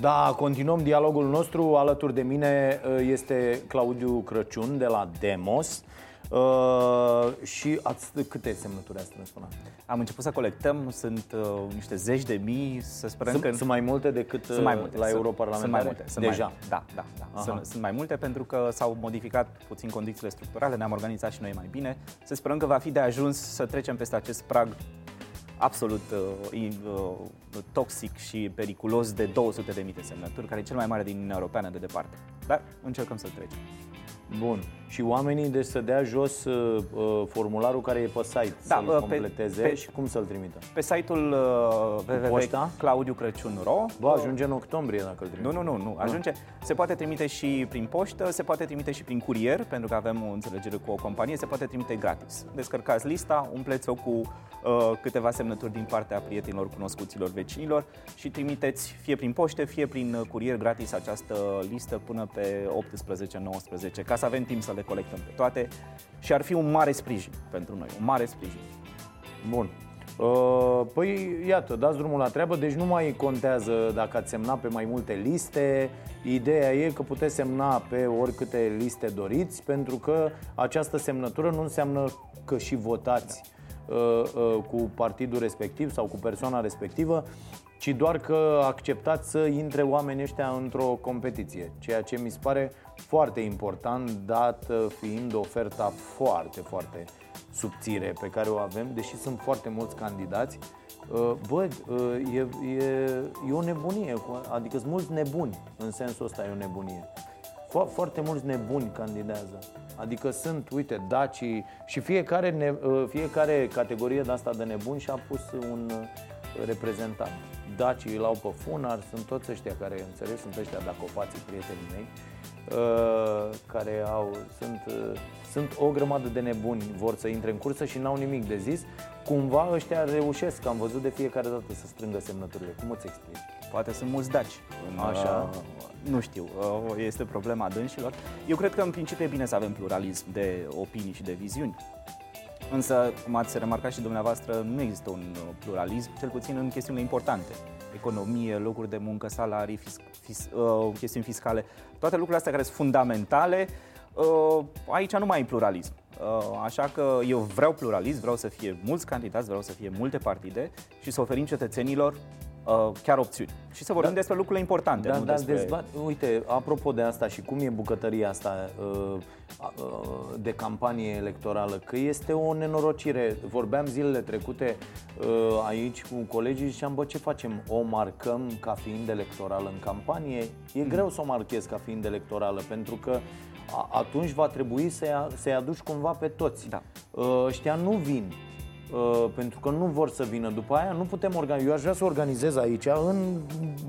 Da, continuăm dialogul nostru. Alături de mine uh, este Claudiu Crăciun de la Demos. Uh, și ați, câte semnături ați strâns până Am început să colectăm, sunt uh, niște zeci de mii, să sperăm sunt, că... Sunt mai multe decât sunt mai uh, multe, la Europarlamentare? Sunt mai multe, sunt Deja? Mai, da, da, da. Sunt, sunt mai multe pentru că s-au modificat puțin condițiile structurale, ne-am organizat și noi mai bine. Să sperăm că va fi de ajuns să trecem peste acest prag absolut uh, uh, toxic și periculos de 200.000 de semnături, care e cel mai mare din Uniunea Europeană de departe. Dar încercăm să trecem. Bun. Și oamenii deci să dea jos uh, uh formularul care e pe site, da, să-l uh, completeze pe, și cum să-l trimită? Pe site-ul uh, www.claudiucrăciun.ro Bă, ajunge în octombrie dacă îl trimite. Nu, nu, nu, nu. ajunge. Se poate trimite și prin poștă, se poate trimite și prin curier, pentru că avem o înțelegere cu o companie, se poate trimite gratis. Descărcați lista, umpleți-o cu uh, câteva semnături din partea prietenilor, cunoscuților, vecinilor și trimiteți fie prin poște, fie prin uh, curier gratis această listă până pe 18-19, ca să avem timp să le colectăm pe toate și ar fi un mare sprijin pentru noi, un mare sprijin. Bun. Uh, păi, iată, dați drumul la treabă, deci nu mai contează dacă ați semnat pe mai multe liste. Ideea e că puteți semna pe oricâte liste doriți, pentru că această semnătură nu înseamnă că și votați uh, uh, cu partidul respectiv sau cu persoana respectivă, ci doar că acceptați să intre oamenii ăștia într-o competiție, ceea ce mi se pare foarte important, dat fiind oferta foarte, foarte subțire pe care o avem, deși sunt foarte mulți candidați. Uh, bă, uh, e, e, e o nebunie, adică sunt mulți nebuni, în sensul ăsta e o nebunie. Fo- foarte mulți nebuni candidează. Adică sunt, uite, dacii și fiecare, ne, uh, fiecare categorie de asta de nebuni și-a pus un reprezentant. Dacii îl au pe funar, sunt toți ăștia care, înțeles, sunt ăștia dacopații prietenii mei, uh, care au, sunt, uh, sunt o grămadă de nebuni, vor să intre în cursă și n-au nimic de zis. Cumva ăștia reușesc, am văzut de fiecare dată să strângă semnăturile. Cum îți explici? Poate sunt mulți daci. Așa. Uh, nu știu, uh, este problema dânșilor. Eu cred că în principiu e bine să avem pluralism de opinii și de viziuni. Însă, cum ați remarcat și dumneavoastră, nu există un uh, pluralism, cel puțin în chestiunile importante. Economie, locuri de muncă, salarii, fis, fis, uh, chestiuni fiscale, toate lucrurile astea care sunt fundamentale, uh, aici nu mai e pluralism. Uh, așa că eu vreau pluralism, vreau să fie mulți candidați, vreau să fie multe partide și să oferim cetățenilor uh, chiar opțiuni. Și să vorbim da, despre lucrurile importante. Da, nu da, despre... dezbat, uite, apropo de asta și cum e bucătăria asta uh, uh, de campanie electorală, că este o nenorocire. Vorbeam zilele trecute uh, aici cu colegii și ziceam, bă, ce facem? O marcăm ca fiind electorală în campanie? E mm. greu să o marchezi ca fiind electorală, pentru că atunci va trebui să-i, să aduci cumva pe toți. Da. Ăștia nu vin Uh, pentru că nu vor să vină după aia, nu putem organiza. Eu aș vrea să organizez aici, în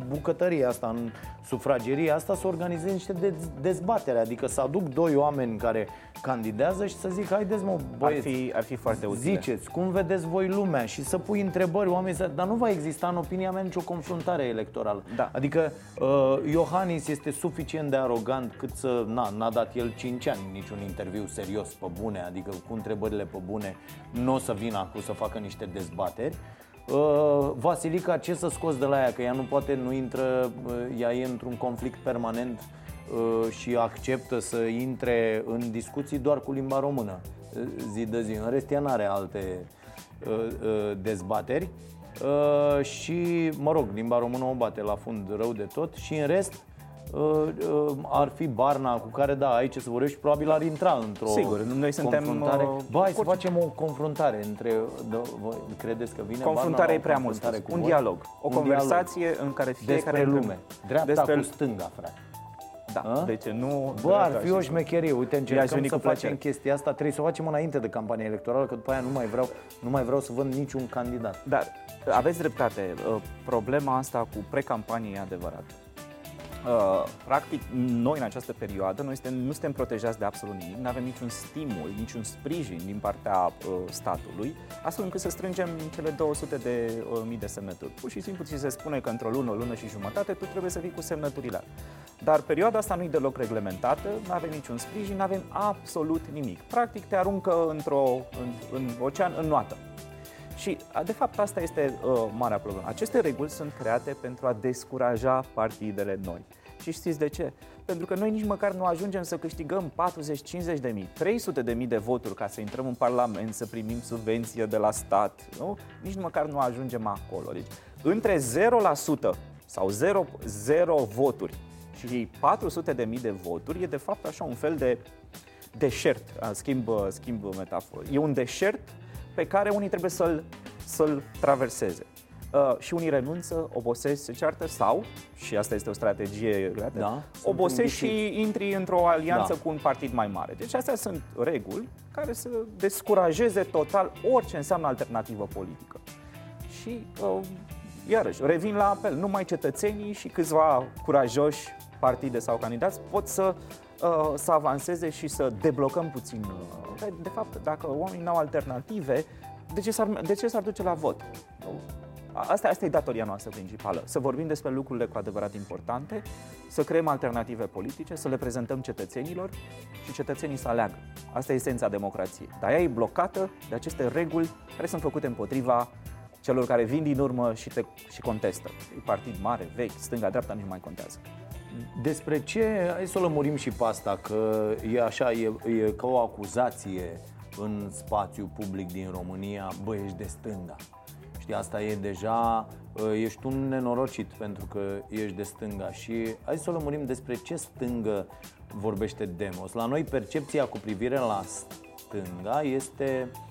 bucătăria asta, în sufrageria asta, să organizez niște dezbatere, adică să aduc doi oameni care candidează și să zic, haideți mă, băieți, ar fi, ar fi foarte utile. Ziceți, cum vedeți voi lumea și să pui întrebări oameni, să... dar nu va exista în opinia mea nicio confruntare electorală. Da. Adică uh, Iohannis este suficient de arogant cât să, na, n-a dat el 5 ani niciun interviu serios pe bune, adică cu întrebările pe bune, nu o să vină acum să facă niște dezbateri. Uh, Vasilica, ce să scoți de la ea? Că ea nu poate, nu intră, uh, ea e într-un conflict permanent uh, și acceptă să intre în discuții doar cu limba română uh, zi de zi. În rest, ea nu are alte uh, uh, dezbateri. Uh, și, mă rog, limba română o bate la fund rău de tot și în rest Uh, uh, ar fi Barna cu care, da, aici să vorbești și probabil ar intra într-o Sigur, noi suntem confruntare. Uh, ba, hai să facem o confruntare între, de, voi credeți că vine Confruntare e prea mult Un dialog, o un conversație dialog. în care fiecare... Despre lume, dreapta despre... cu stânga, frate. Da, A? deci nu... Bă, ar fi o șmecherie, uite, încercăm să facem chestia asta, trebuie să o facem înainte de campania electorală, că după aia nu mai vreau, nu mai vreau să văd niciun candidat. Dar aveți dreptate, problema asta cu precampanie e adevărată. Uh, practic, noi în această perioadă noi suntem, nu suntem protejați de absolut nimic, nu avem niciun stimul, niciun sprijin din partea uh, statului, astfel încât să strângem cele 200 de uh, mii de semnături. Pur și simplu ți se spune că într-o lună, o lună și jumătate tu trebuie să fii cu semnăturile. Dar perioada asta nu e deloc reglementată, nu avem niciun sprijin, nu avem absolut nimic. Practic te aruncă într-o, în, în ocean în noată. Și, de fapt, asta este uh, marea problemă. Aceste reguli sunt create pentru a descuraja partidele noi. Și știți de ce? Pentru că noi nici măcar nu ajungem să câștigăm 40, 50 de mii, 300 de mii de voturi ca să intrăm în Parlament, să primim subvenție de la stat. Nu? Nici măcar nu ajungem acolo. Deci, între 0% sau 0, 0 voturi și 400 de mii de voturi e de fapt așa un fel de deșert, schimb, schimb metaforă. E un deșert pe care unii trebuie să-l, să-l traverseze. Uh, și unii renunță, obosesc, se ceartă sau, și asta este o strategie, da, obosești și intri într-o alianță da. cu un partid mai mare. Deci astea sunt reguli care să descurajeze total orice înseamnă alternativă politică. Și, uh, iarăși, revin la apel, numai cetățenii și câțiva curajoși partide sau candidați pot să, uh, să avanseze și să deblocăm puțin. Uh, de fapt, dacă oamenii nu au alternative, de ce s-ar, de ce s-ar duce la vot? Asta, asta e datoria noastră principală, să vorbim despre lucrurile cu adevărat importante, să creăm alternative politice, să le prezentăm cetățenilor și cetățenii să aleagă. Asta e esența democrației. Dar ea e blocată de aceste reguli care sunt făcute împotriva celor care vin din urmă și, te, și contestă. E partid mare, vechi, stânga, dreapta, nici mai contează. Despre ce, hai să o lămurim și pe asta, că e așa, e, e ca o acuzație în spațiu public din România, bă, ești de stânga. Știi, asta e deja, ă, ești un nenorocit pentru că ești de stânga și hai să o lămurim despre ce stângă vorbește Demos. La noi percepția cu privire la stânga este Uh,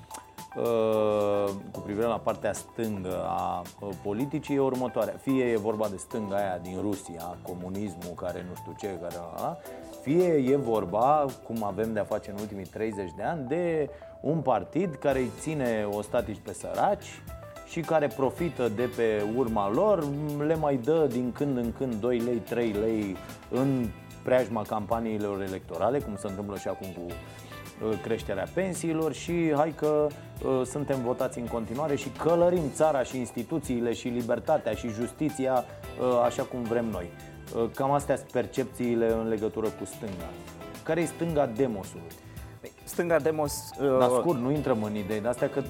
cu privire la partea stângă a uh, politicii e următoarea. Fie e vorba de stânga aia din Rusia, comunismul care nu știu ce, care ala, fie e vorba, cum avem de-a face în ultimii 30 de ani, de un partid care îi ține ostatici pe săraci și care profită de pe urma lor, le mai dă din când în când 2 lei, 3 lei în preajma campaniilor electorale, cum se întâmplă și acum cu uh, creșterea pensiilor și hai că uh, suntem votați în continuare și călărim țara și instituțiile și libertatea și justiția uh, așa cum vrem noi. Uh, cam astea sunt percepțiile în legătură cu stânga. Care e stânga demosului? Stânga Demos... Uh... Dar scurt, nu intrăm în idei de astea că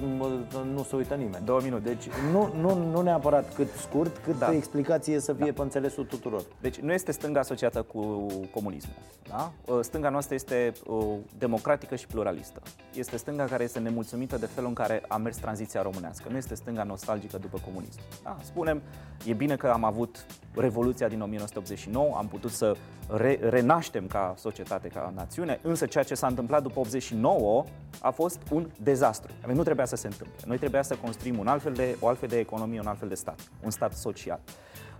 nu se uită nimeni. Două minute. Deci nu, nu, nu neapărat cât scurt, cât da. explicație să fie da. pe înțelesul tuturor. Deci nu este stânga asociată cu comunismul. Da? Uh, stânga noastră este uh, democratică și pluralistă. Este stânga care este nemulțumită de felul în care a mers tranziția românească. Nu este stânga nostalgică după comunism. Da? Spunem, e bine că am avut Revoluția din 1989, am putut să re- renaștem ca societate, ca națiune, însă ceea ce s-a întâmplat după 89 a fost un dezastru. Adică nu trebuia să se întâmple. Noi trebuia să construim un altfel de, o altfel de economie, un altfel de stat, un stat social.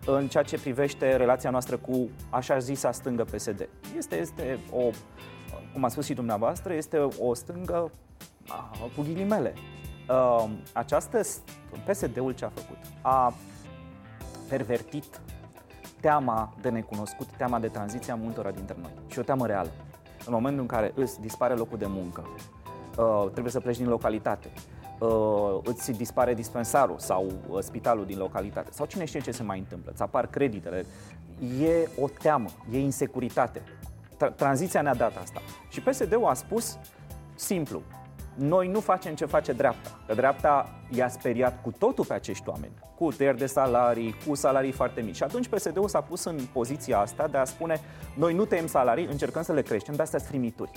În ceea ce privește relația noastră cu așa zisa stângă PSD. Este, este o, cum a spus și dumneavoastră, este o stângă cu ghilimele. Această, PSD-ul ce a făcut? A pervertit teama de necunoscut, teama de tranziție a multora dintre noi. Și o teamă reală. În momentul în care îți dispare locul de muncă, uh, trebuie să pleci din localitate, uh, îți dispare dispensarul sau uh, spitalul din localitate, sau cine știe ce se mai întâmplă, îți apar creditele, e o teamă, e insecuritate. Tranziția ne-a dat asta. Și PSD-ul a spus simplu, noi nu facem ce face dreapta. Că dreapta i-a speriat cu totul pe acești oameni, cu tăieri de salarii, cu salarii foarte mici. Și atunci PSD-ul s-a pus în poziția asta de a spune noi nu tăiem salarii, încercăm să le creștem, de astea frimituri.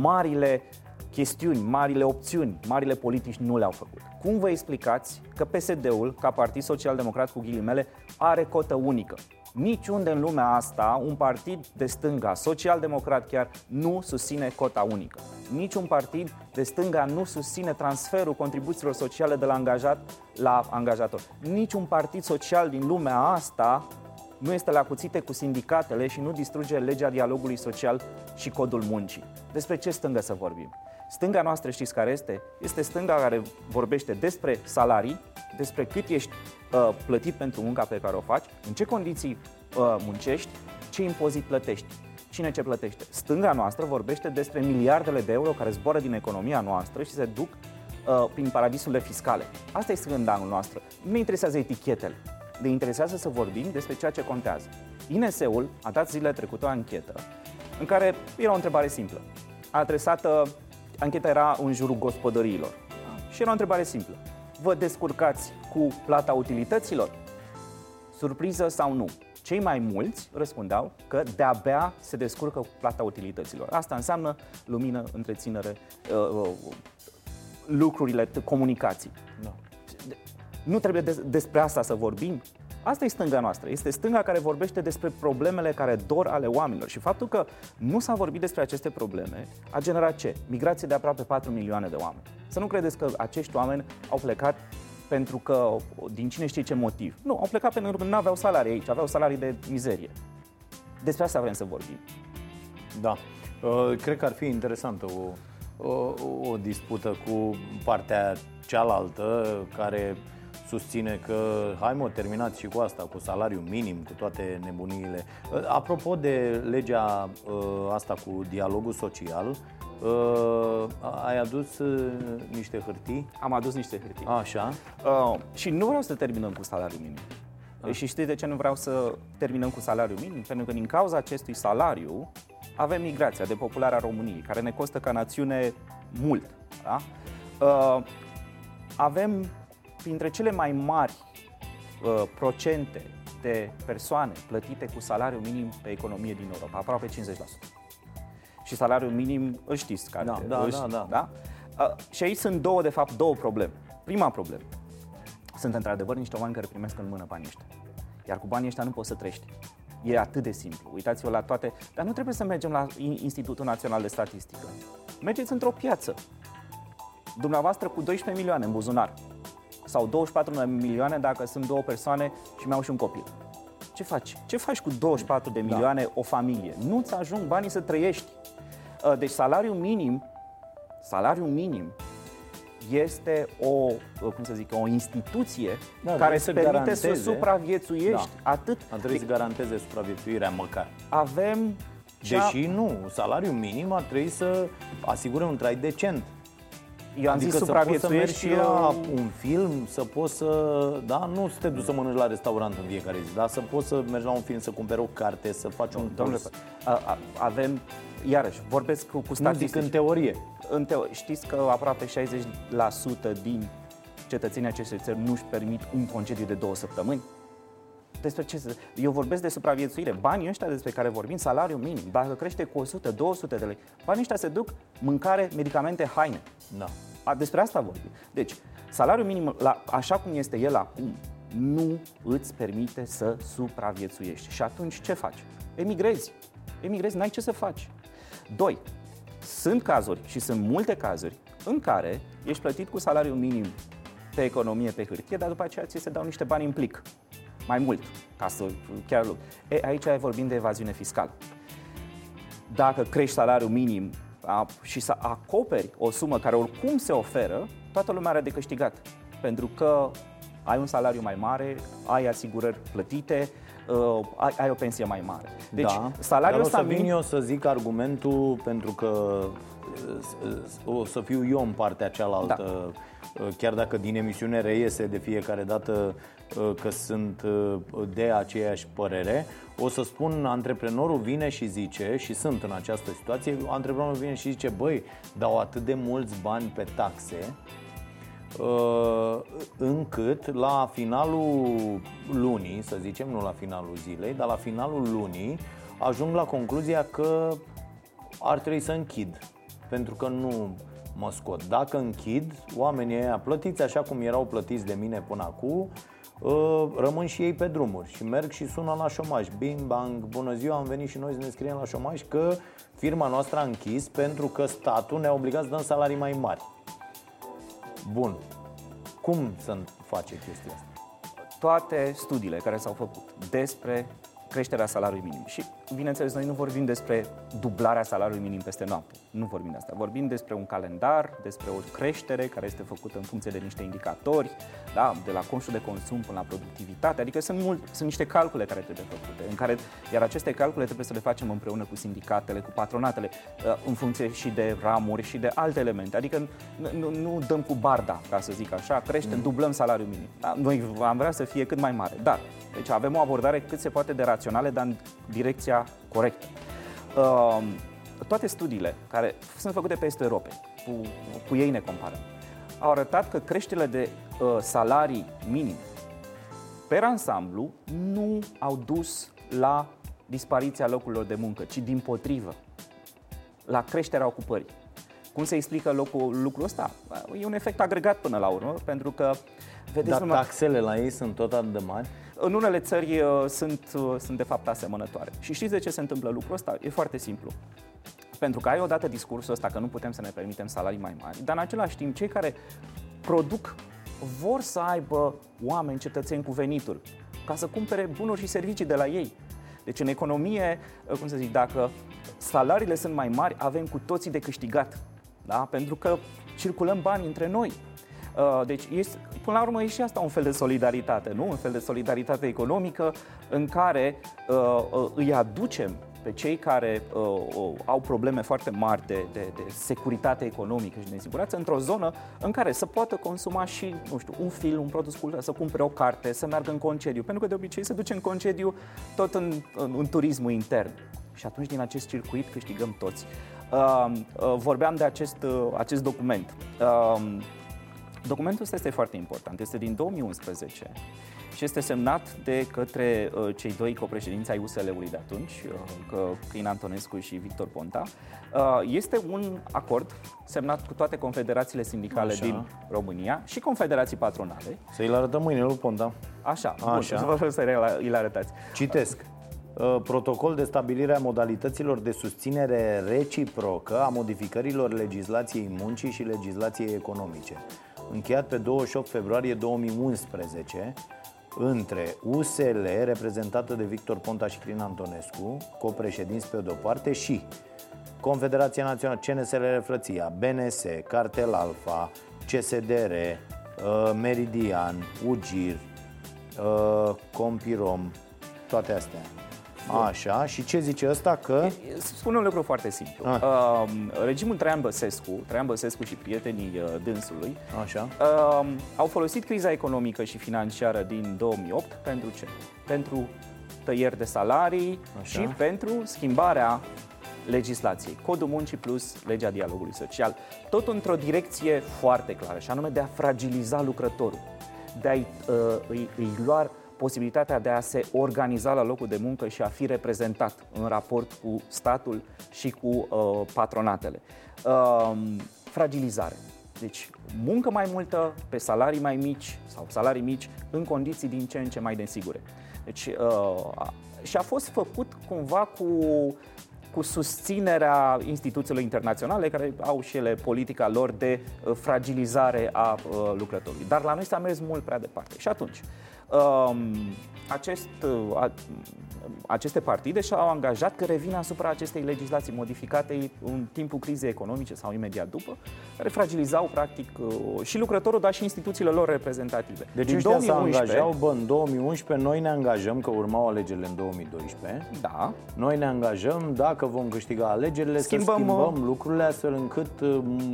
Marile chestiuni, marile opțiuni, marile politici nu le-au făcut. Cum vă explicați că PSD-ul, ca Partid Social-Democrat cu ghilimele, are cotă unică? Niciunde în lumea asta un partid de stânga, social-democrat chiar, nu susține cota unică. Niciun partid de stânga nu susține transferul contribuțiilor sociale de la angajat la angajator. Niciun partid social din lumea asta nu este la cuțite cu sindicatele și nu distruge legea dialogului social și codul muncii. Despre ce stângă să vorbim? Stânga noastră știți care este? Este stânga care vorbește despre salarii, despre cât ești uh, plătit pentru munca pe care o faci, în ce condiții uh, muncești, ce impozit plătești. Cine ce plătește? Stânga noastră vorbește despre miliardele de euro care zboară din economia noastră și se duc uh, prin paradisurile fiscale. Asta e stânga noastră. Nu ne interesează etichetele. Ne interesează să vorbim despre ceea ce contează. INS-ul a dat zilele trecute o anchetă în care era o întrebare simplă. Adresată, ancheta era în jurul gospodăriilor. Și era o întrebare simplă. vă descurcați cu plata utilităților? Surpriză sau nu? Cei mai mulți răspundeau că de-abia se descurcă cu plata utilităților. Asta înseamnă lumină, întreținere, uh, uh, lucrurile, comunicații. Da. Nu trebuie des- despre asta să vorbim? Asta e stânga noastră. Este stânga care vorbește despre problemele care dor ale oamenilor. Și faptul că nu s-a vorbit despre aceste probleme a generat ce? Migrație de aproape 4 milioane de oameni. Să nu credeți că acești oameni au plecat pentru că, din cine știe ce motiv. Nu, au plecat pentru că nu aveau salarii aici, aveau salarii de mizerie. Despre asta vrem să vorbim. Da. Uh, Cred că ar fi interesantă o, o, o dispută cu partea cealaltă care susține că hai mă, terminați și cu asta, cu salariu minim, cu toate nebuniile. Uh, Apropo de legea uh, asta cu dialogul social, uh, ai adus uh, niște hârtii? Am adus niște hârtii. Așa. Uh, și nu vreau să terminăm cu salariul minim. Și știți de ce nu vreau să terminăm cu salariul minim? Pentru că din cauza acestui salariu avem migrația, depopularea României, care ne costă ca națiune mult. Da? Uh, avem printre cele mai mari uh, procente de persoane plătite cu salariul minim pe economie din Europa, aproape 50%. Și salariul minim îl știți care Da, da, îl da, știți, da. da? Uh, și aici sunt două, de fapt, două probleme. Prima problemă, sunt într-adevăr niște oameni care primesc în mână banii ăștia. Iar cu banii ăștia nu poți să trăiești. E atât de simplu. Uitați-vă la toate. Dar nu trebuie să mergem la In- Institutul Național de Statistică. Mergeți într-o piață. Dumneavoastră cu 12 milioane în buzunar. Sau 24 milioane dacă sunt două persoane și mai au și un copil. Ce faci? Ce faci cu 24 de milioane o familie? Nu-ți ajung banii să trăiești. Uh, Deci salariul minim, salariul minim este o, uh, cum să zic, o instituție Da, care trebuie îți să permite să garanteze. supraviețuiești. Da. Atât. Ar trebui să garanteze supraviețuirea măcar. Avem cea- Deși nu, salariul minim ar trebui să asigure un trai decent. Eu am adică zis să poți să mergi supraviețuiești și și la eu... un film, să poți să... Da, nu să te duci să mănânci la restaurant în fiecare zi, dar să poți să mergi la un film, să cumperi o carte, să faci un Domnule, curs. a- a- avem, iarăși, vorbesc cu, cu Nu zic statistici. în teorie. În teo- știți că aproape 60% din cetățenii acestei țări nu își permit un concediu de două săptămâni? Despre ce să... Eu vorbesc de supraviețuire. Banii ăștia despre care vorbim, salariul minim, dacă crește cu 100-200 de lei, banii ăștia se duc mâncare, medicamente, haine. Da. A, despre asta vorbim. Deci, salariul minim, la, așa cum este el acum, nu îți permite să supraviețuiești. Și atunci ce faci? Emigrezi. Emigrezi, n-ai ce să faci. Doi, sunt cazuri și sunt multe cazuri în care ești plătit cu salariul minim pe economie, pe hârtie, dar după aceea ți se dau niște bani în plic. Mai mult, ca să chiar... E, aici vorbim de evaziune fiscală dacă crești salariul minim a, și să acoperi o sumă care oricum se oferă, toată lumea are de câștigat. Pentru că ai un salariu mai mare, ai asigurări plătite, uh, ai, ai o pensie mai mare. Deci da. salariul Dar o ăsta să vin minim... eu să zic argumentul pentru că uh, o să fiu eu în partea cealaltă, da. chiar dacă din emisiune reiese de fiecare dată uh, că sunt uh, de aceeași părere, o să spun, antreprenorul vine și zice, și sunt în această situație, antreprenorul vine și zice, băi, dau atât de mulți bani pe taxe, uh, încât la finalul lunii, să zicem, nu la finalul zilei, dar la finalul lunii ajung la concluzia că ar trebui să închid, pentru că nu mă scot. Dacă închid, oamenii ăia plătiți așa cum erau plătiți de mine până acum, uh, rămân și ei pe drumuri și merg și sună la șomaj. Bing, bang, bună ziua, am venit și noi să ne scriem la șomaj că firma noastră a închis pentru că statul ne-a obligat să dăm salarii mai mari. Bun. Cum să face chestia asta? toate studiile care s-au făcut despre creșterea salariului minim. Și, bineînțeles, noi nu vorbim despre dublarea salariului minim peste noapte. Nu vorbim de asta. Vorbim despre un calendar, despre o creștere care este făcută în funcție de niște indicatori, da? de la consumul de consum până la productivitate. Adică sunt, mult, sunt niște calcule care trebuie făcute, în care, iar aceste calcule trebuie să le facem împreună cu sindicatele, cu patronatele, uh, în funcție și de ramuri și de alte elemente. Adică nu, nu, nu dăm cu barda, ca să zic așa, creștem, mm. dublăm salariul minim. Da? Noi am vrea să fie cât mai mare, dar deci avem o abordare cât se poate de raționale, dar în direcția corectă. Uh, toate studiile care sunt făcute pe estul Europei, cu, cu ei ne comparăm, au arătat că creșterile de uh, salarii minime per ansamblu nu au dus la dispariția locurilor de muncă, ci din potrivă, la creșterea ocupării. Cum se explică locul, lucrul ăsta? E un efect agregat până la urmă, pentru că Vedeți Dar taxele la ei sunt tot atât de mari? În unele țări uh, sunt, uh, sunt de fapt asemănătoare. Și știți de ce se întâmplă lucrul ăsta? E foarte simplu. Pentru că ai odată discursul ăsta că nu putem să ne permitem salarii mai mari, dar în același timp cei care produc vor să aibă oameni, cetățeni cu venituri, ca să cumpere bunuri și servicii de la ei. Deci în economie, uh, cum să zic, dacă salariile sunt mai mari, avem cu toții de câștigat. Da? Pentru că circulăm bani între noi. Uh, deci, este, până la urmă, e și asta un fel de solidaritate, nu? Un fel de solidaritate economică în care uh, uh, îi aducem pe cei care uh, uh, au probleme foarte mari de, de, de securitate economică și de nesiguranță într-o zonă în care să poată consuma și, nu știu, un film, un produs cultural, să cumpere o carte, să meargă în concediu. Pentru că de obicei se duce în concediu tot în, în, în turismul intern. Și atunci din acest circuit câștigăm toți. Uh, uh, vorbeam de acest, uh, acest document. Uh, Documentul ăsta este foarte important. Este din 2011 și este semnat de către uh, cei doi copreședinți ai USL-ului de atunci, uh, că Crin Antonescu și Victor Ponta. Uh, este un acord semnat cu toate confederațiile sindicale Așa. din România și confederații patronale. Să-i arătăm mâine lui Ponta. Așa, Așa. bun, să îi arătați. Citesc. Uh, protocol de stabilire a modalităților de susținere reciprocă a modificărilor legislației muncii și legislației economice încheiat pe 28 februarie 2011 între USL, reprezentată de Victor Ponta și Crin Antonescu, copreședinți pe de-o parte, și Confederația Națională, CNSL Refrăția, BNS, Cartel Alfa, CSDR, uh, Meridian, UGIR, uh, Compirom, toate astea. Așa, și ce zice ăsta că... Spune un lucru foarte simplu. Uh, regimul Traian Băsescu, Traian Băsescu și prietenii uh, dânsului Așa. Uh, au folosit criza economică și financiară din 2008 pentru ce? Pentru tăieri de salarii Așa. și pentru schimbarea legislației. Codul muncii plus legea dialogului social. Tot într-o direcție foarte clară, și anume de a fragiliza lucrătorul, de a-i uh, îi, îi lua posibilitatea de a se organiza la locul de muncă și a fi reprezentat în raport cu statul și cu uh, patronatele. Uh, fragilizare. Deci muncă mai multă, pe salarii mai mici sau salarii mici, în condiții din ce în ce mai nesigure. Deci, uh, și a fost făcut cumva cu cu susținerea instituțiilor internaționale care au și ele politica lor de uh, fragilizare a uh, lucrătorului. Dar la noi s-a mers mult prea departe. Și atunci, um, acest, uh, aceste partide și-au angajat că revin asupra acestei legislații modificate în timpul crizei economice sau imediat după, care fragilizau practic uh, și lucrătorul, dar și instituțiile lor reprezentative. Deci Din ăștia 2011, se angajau, bă, în 2011 noi ne angajăm, că urmau alegerile în 2012, da. noi ne angajăm, dacă vom câștiga alegerile, schimbăm, să schimbăm uh, lucrurile astfel încât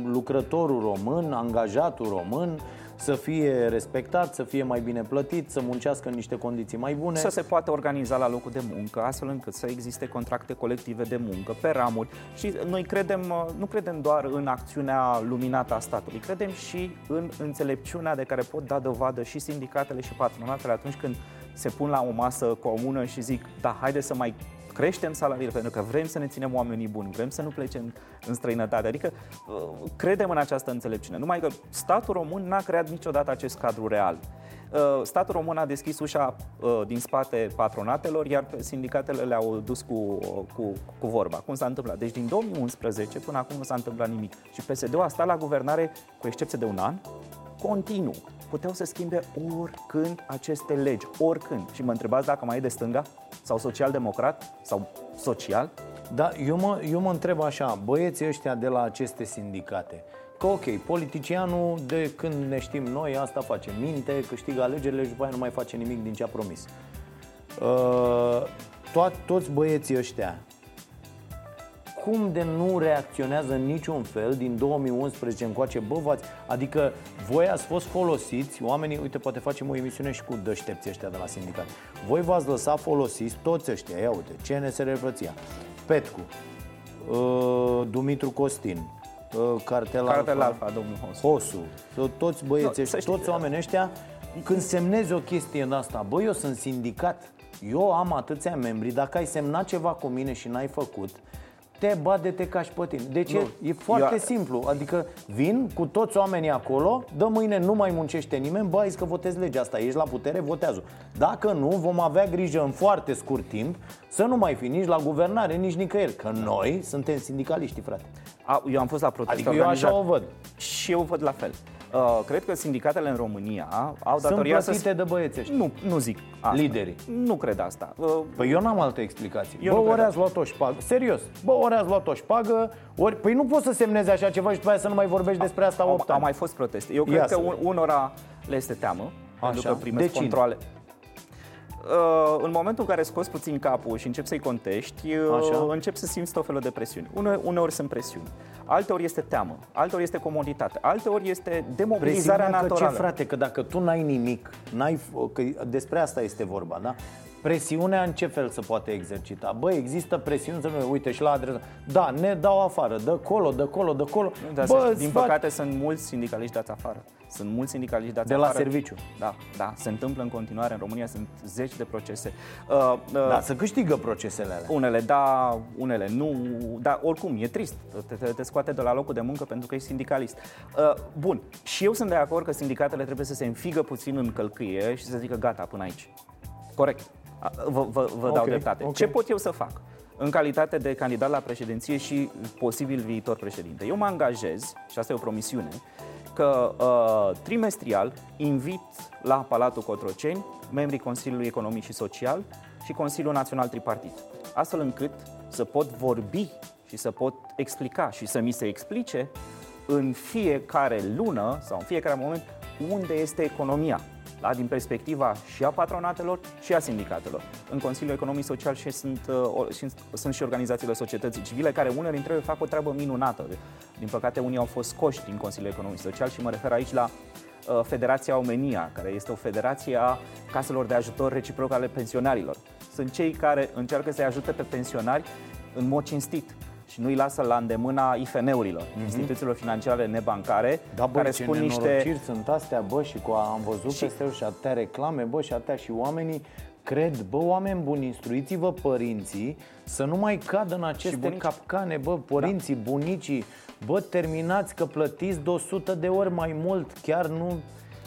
lucrătorul român, angajatul român, să fie respectat, să fie mai bine plătit, să muncească în niște condiții mai bune. Să se poată organiza la locul de muncă, astfel încât să existe contracte colective de muncă pe ramuri. Și noi credem, nu credem doar în acțiunea luminată a statului, credem și în înțelepciunea de care pot da dovadă și sindicatele și patronatele atunci când se pun la o masă comună și zic, da, haide să mai creștem salariile pentru că vrem să ne ținem oamenii buni, vrem să nu plecem în străinătate. Adică uh, credem în această înțelepciune. Numai că statul român n-a creat niciodată acest cadru real. Uh, statul român a deschis ușa uh, din spate patronatelor, iar sindicatele le-au dus cu, cu, cu vorba. Cum s-a întâmplat? Deci din 2011 până acum nu s-a întâmplat nimic. Și PSD-ul a stat la guvernare, cu excepție de un an, continuu puteau să schimbe oricând aceste legi, oricând. Și mă întrebați dacă mai e de stânga sau social-democrat sau social? Da, eu mă, eu mă întreb așa, băieții ăștia de la aceste sindicate, că ok, politicianul de când ne știm noi, asta face, minte, câștigă alegerile și după aia nu mai face nimic din ce a promis. Uh, to- toți băieții ăștia cum de nu reacționează în niciun fel din 2011 încoace, bă, v-ați, adică voi ați fost folosiți, oamenii, uite, poate facem o emisiune și cu dăștepții ăștia de la sindicat. Voi v-ați lăsat folosiți toți ăștia, ia uite, CNSR Răția, Petcu, uh, Dumitru Costin, uh, Cartel, Cartel Alfa, Alfa, domnul Hosu. Hosu, toți băieții, Nu, să știi- toți oamenii ăștia, când semnezi o chestie în asta, băi, eu sunt sindicat, eu am atâția membri, dacă ai semnat ceva cu mine și n-ai făcut, te bate-te ca și pe tine. Deci Nu, e, e foarte eu- simplu, adică vin cu toți oamenii acolo, dă mâine nu mai muncește nimeni, bă, ai zis că votezi legea asta, ești la putere, votează Dacă nu, vom avea grijă în foarte scurt timp să nu mai fi nici la guvernare, nici nicăieri, că noi suntem sindicaliști, frate. A, eu am fost la protest Adică eu așa organizat. o văd. Și eu văd la fel. Uh, cred că sindicatele în România au Sunt datoria să... plătite de băieți ăștia. Nu, nu zic asta. Liderii. Nu cred asta. Uh, Păi eu n-am altă explicație. Eu bă, nu ori cred ați luat o șpagă. Serios. Bă, ori ați luat o șpagă, ori... Păi nu poți să semnezi așa ceva și după aia să nu mai vorbești despre asta au, 8 au ani. mai fost proteste. Eu Ia cred să că un, vedem. unora le este teamă, pentru Așa. că primesc De cine? controle. Uh, în momentul în care scoți puțin capul și începi să-i contești, uh, Așa. începi să simți tot felul de presiuni. Une, uneori sunt presiuni, alteori este teamă, alteori este comoditate, alteori este demobilizarea Presiunea că ce, naturală. frate, că dacă tu n-ai nimic, n-ai, f- că despre asta este vorba, da? Presiunea în ce fel se poate exercita? Bă, există presiuni să nu uite și la adresa. Da, ne dau afară, dă colo, dă colo, dă colo. Dar Bă, să- îți din fac- păcate sunt mulți sindicaliști dați afară. Sunt mulți sindicaliști dați De la afară. serviciu. Da, da, se întâmplă în continuare. În România sunt zeci de procese. Uh, uh, Da, să câștigă procesele alea. Unele da, unele nu, dar oricum e trist. Te, te, te scoate de la locul de muncă pentru că ești sindicalist. Uh, bun, și eu sunt de acord că sindicatele trebuie să se înfigă puțin în călcâie și să zică gata, până aici. Corect. A, Vă, vă, vă dau Ok, dreptate. ok. Ce pot eu să fac? În calitate de candidat la președinție și posibil viitor președinte. Eu mă angajez, și asta e o promisiune, că uh, trimestrial invit la Palatul Cotroceni membrii Consiliului Economic și Social și Consiliul Național Tripartit. Astfel încât să pot vorbi și să pot explica și să mi se explice în fiecare lună sau în fiecare moment unde este economia. Da? Din perspectiva și a patronatelor și a sindicatelor. În Consiliul Economic Social și sunt, uh, o- și, sunt și organizațiile societății civile care unele dintre ele fac o treabă minunată. Din păcate, unii au fost scoși din Consiliul Economic Social și mă refer aici la uh, Federația Omenia, care este o federație a caselor de ajutor reciproc ale pensionarilor. Sunt cei care încearcă să-i ajute pe pensionari în mod cinstit și nu îi lasă la îndemâna IFN-urilor, instituțiilor financiare nebancare, Mhm. Da, bă, care ce spun niște... nenorociri sunt astea, bă, și cu am văzut Și- și... peste și atâtea reclame, bă, și atâtea și oamenii cred, bă, oameni buni, instruiți-vă părinții să nu mai cadă în aceste bunici. capcane, bă, părinții, da. bunicii, bă, terminați că plătiți de 100 de ori mai mult, chiar nu,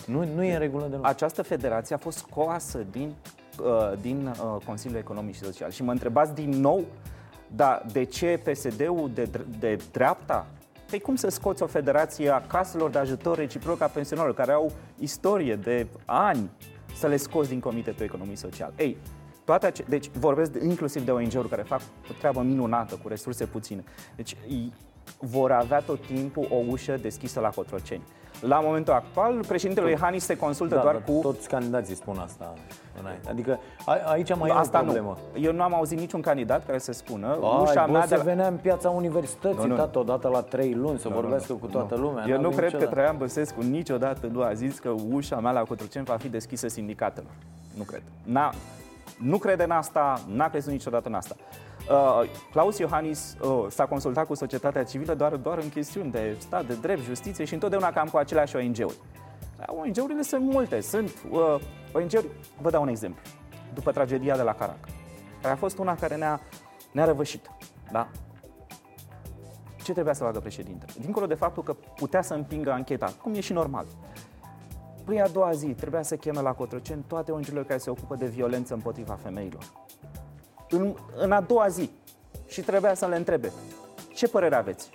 nu, nu e în regulă deloc. Această federație a fost scoasă din, uh, din uh, Consiliul Economic și Social. Și mă întrebați din nou, da, de ce PSD-ul de, dr- de dreapta? Păi cum să scoți o federație a caselor de ajutor reciproc a pensionarilor, care au istorie de ani, să le scoți din Comitetul Economic Social? Ei, toate ace- deci vorbesc de- inclusiv de ONG-uri care fac o treabă minunată, cu resurse puține. Deci i- vor avea tot timpul o ușă deschisă la Cotroceni. La momentul actual, președintele Iohannis se consultă da, doar dar cu toți candidații spun asta înainte. Adică a, aici mai Asta e o problemă. nu. Eu nu am auzit niciun candidat care să spună Ai, ușa bă, mea se de la... venea în piața universității, Nu, nu. tată, odată la trei luni, să vorbească cu toată lumea. Eu n-a nu venit cred că niciodată. Traian Băsescu niciodată nu a zis că ușa mea la Cotroceni va fi deschisă sindicatelor. Nu cred. N-a, nu crede în asta, n-a crezut niciodată în asta. Uh, Claus Iohannis uh, s-a consultat cu societatea civilă doar, doar în chestiuni de stat, de drept, justiție și întotdeauna cam cu aceleași ONG-uri. Dar ONG-urile sunt multe, sunt uh, ONG-uri, vă dau un exemplu. După tragedia de la Carac, care a fost una care ne-a, ne-a răvășit, da? Ce trebuia să facă președintele? Dincolo de faptul că putea să împingă ancheta, cum e și normal. Păi a doua zi trebuia să cheme la Cotroceni toate ONG-urile care se ocupă de violență împotriva femeilor. În, în a doua zi. Și trebuia să le întrebe, ce părere aveți?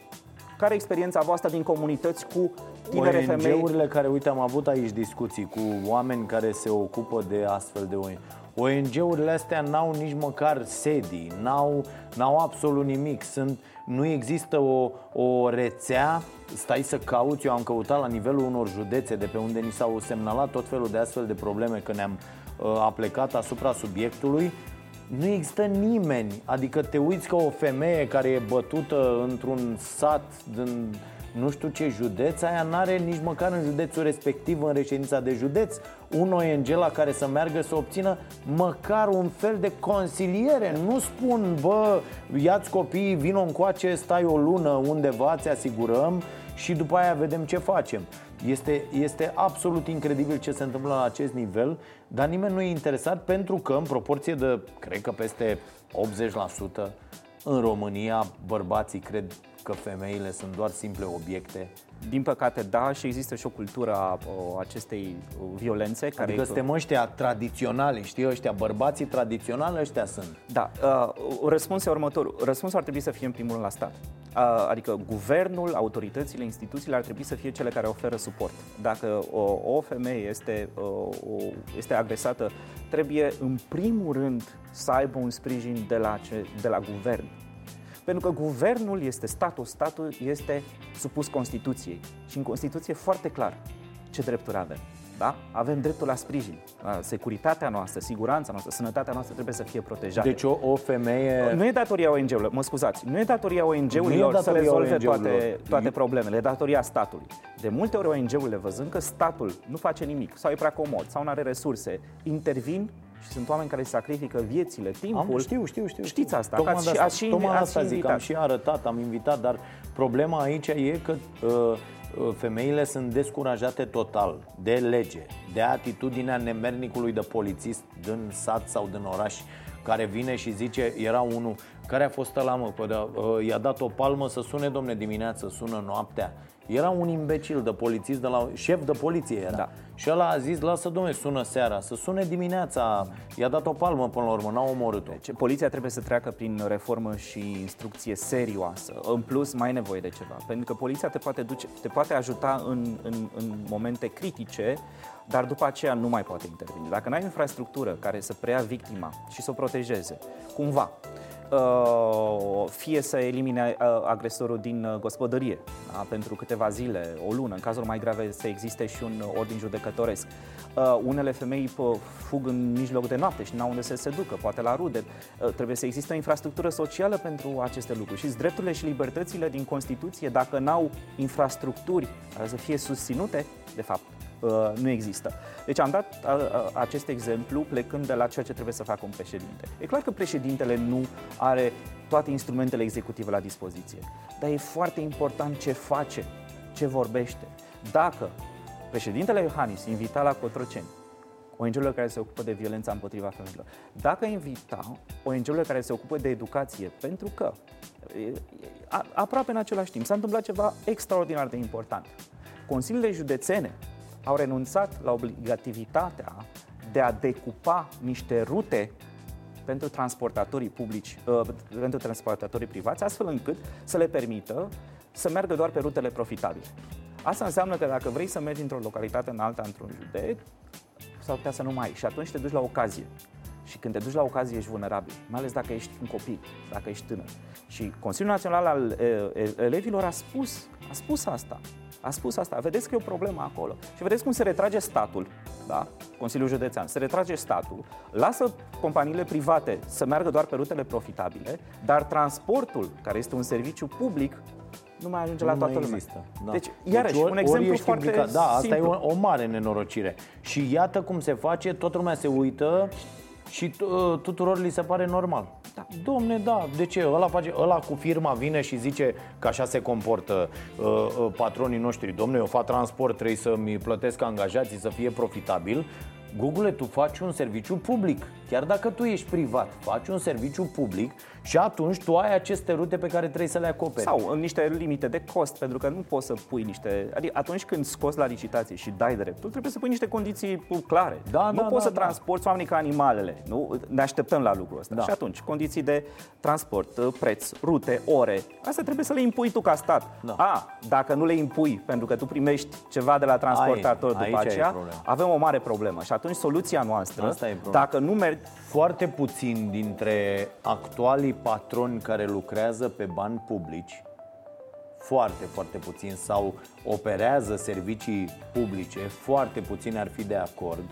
Care e experiența voastră din comunități cu tinere femei? ONG-urile care, uite, am avut aici discuții cu oameni care se ocupă de astfel de ONG. ONG-urile astea n-au nici măcar sedii, n-au, n-au absolut nimic. Sunt, nu există o, o rețea, stai să cauți, eu am căutat la nivelul unor județe de pe unde ni s-au semnalat tot felul de astfel de probleme că ne-am uh, aplecat asupra subiectului nu există nimeni. Adică te uiți ca o femeie care e bătută într-un sat din nu știu ce județ, aia n-are nici măcar în județul respectiv, în reședința de județ, un ONG la care să meargă să obțină măcar un fel de consiliere. Nu spun, bă, ia-ți copiii, vină încoace, stai o lună undeva, ți asigurăm și după aia vedem ce facem. Este, este absolut incredibil ce se întâmplă la acest nivel, dar nimeni nu e interesat pentru că în proporție de, cred că peste 80% în România bărbații cred că femeile sunt doar simple obiecte din păcate, da, și există și o cultură a acestei violențe. Care adică suntem ăștia tradiționali, știi, ăștia bărbații tradiționali, ăștia sunt. Da, uh, răspunsul următorul. Răspunsul ar trebui să fie în primul rând la stat. Uh, adică guvernul, autoritățile, instituțiile ar trebui să fie cele care oferă suport. Dacă o, o femeie este, uh, este agresată, trebuie în primul rând să aibă un sprijin de la, ce, de la guvern pentru că guvernul este statul, statul este supus Constituției. Și în Constituție e foarte clar ce drepturi avem. Da? Avem dreptul la sprijin. Securitatea noastră, siguranța noastră, sănătatea noastră trebuie să fie protejată. Deci o, o femeie... Nu e datoria ONG-urilor, mă scuzați, nu e datoria ONG-urilor să rezolve ONG toate, toate problemele, e datoria statului. De multe ori ONG-urile, văzând că statul nu face nimic, sau e prea comod, sau nu are resurse, intervin și sunt oameni care sacrifică viețile, timpul. Am, știu, știu, știu. Știți asta, tocmai ați, asta, ați și, tocmai ați asta și zic, am și arătat, am invitat, dar problema aici e că uh, uh, femeile sunt descurajate total de lege, de atitudinea nemernicului de polițist din sat sau din oraș care vine și zice, era unul care a fost ăla, mă, pă, uh, i-a dat o palmă să sune, domne, dimineață, sună noaptea. Era un imbecil de polițist, de la, șef de poliție era. Da. Și ăla a zis, lasă domne, sună seara, să sune dimineața. I-a dat o palmă până la urmă, n-a omorât-o. Deci, poliția trebuie să treacă prin reformă și instrucție serioasă. În plus, mai e nevoie de ceva. Pentru că poliția te poate, duce, te poate ajuta în, în, în momente critice, dar după aceea nu mai poate interveni. Dacă nu ai infrastructură care să preia victima și să o protejeze, cumva, Uh, fie să elimine uh, agresorul din uh, gospodărie da? pentru câteva zile, o lună, în cazuri mai grave să existe și un ordin judecătoresc. Unele femei fug în mijloc de noapte și n-au unde să se ducă, poate la rude. Trebuie să existe o infrastructură socială pentru aceste lucruri și drepturile și libertățile din Constituție, dacă n-au infrastructuri care să fie susținute, de fapt, Uh, nu există. Deci am dat uh, uh, acest exemplu plecând de la ceea ce trebuie să facă un președinte. E clar că președintele nu are toate instrumentele executive la dispoziție, dar e foarte important ce face, ce vorbește. Dacă președintele Iohannis invita la Cotroceni ONG-urile care se ocupă de violența împotriva femeilor. Dacă invita ONG-urile care se ocupă de educație, pentru că aproape în același timp s-a întâmplat ceva extraordinar de important. Consiliile județene au renunțat la obligativitatea de a decupa niște rute pentru transportatorii publici, uh, pentru transportatorii privați, astfel încât să le permită să meargă doar pe rutele profitabile. Asta înseamnă că dacă vrei să mergi într-o localitate în alta, într-un județ, s-ar putea să nu mai ai. Și atunci te duci la ocazie. Și când te duci la ocazie ești vulnerabil, mai ales dacă ești un copil, dacă ești tânăr. Și Consiliul Național al uh, Elevilor a spus, a spus asta a spus asta. Vedeți că e o problemă acolo. Și vedeți cum se retrage statul, da? Consiliul Județean, se retrage statul, lasă companiile private să meargă doar pe rutele profitabile, dar transportul, care este un serviciu public, nu mai ajunge nu la toată lumea. Există. Da. Deci, iarăși, deci, ori, un exemplu ori foarte implicat. Da, asta simplu. e o, o mare nenorocire. Și iată cum se face, toată lumea se uită și uh, tuturor li se pare normal. Da. Domne, da, de ce? Ăla, face, ăla cu firma vine și zice că așa se comportă uh, uh, patronii noștri. Domne, eu fac transport, trebuie să-mi plătesc angajații să fie profitabil. Google, tu faci un serviciu public. Chiar dacă tu ești privat, faci un serviciu public și atunci tu ai aceste rute pe care trebuie să le acoperi. Sau în niște limite de cost, pentru că nu poți să pui niște... Adică atunci când scoți la licitație și dai dreptul, trebuie să pui niște condiții clare. Da, nu da, poți da, să da. transporti oamenii ca animalele. Nu? Ne așteptăm la lucrul ăsta. Da. Și atunci, condiții de transport, preț, rute, ore, asta trebuie să le impui tu ca stat. Da. A, dacă nu le impui pentru că tu primești ceva de la transportator Ai, după aici aceea, avem o mare problemă. Și atunci soluția noastră, Asta e problema. dacă nu mergi Foarte puțin dintre actualii patroni care lucrează pe bani publici, foarte, foarte puțin, sau operează servicii publice, foarte puțin ar fi de acord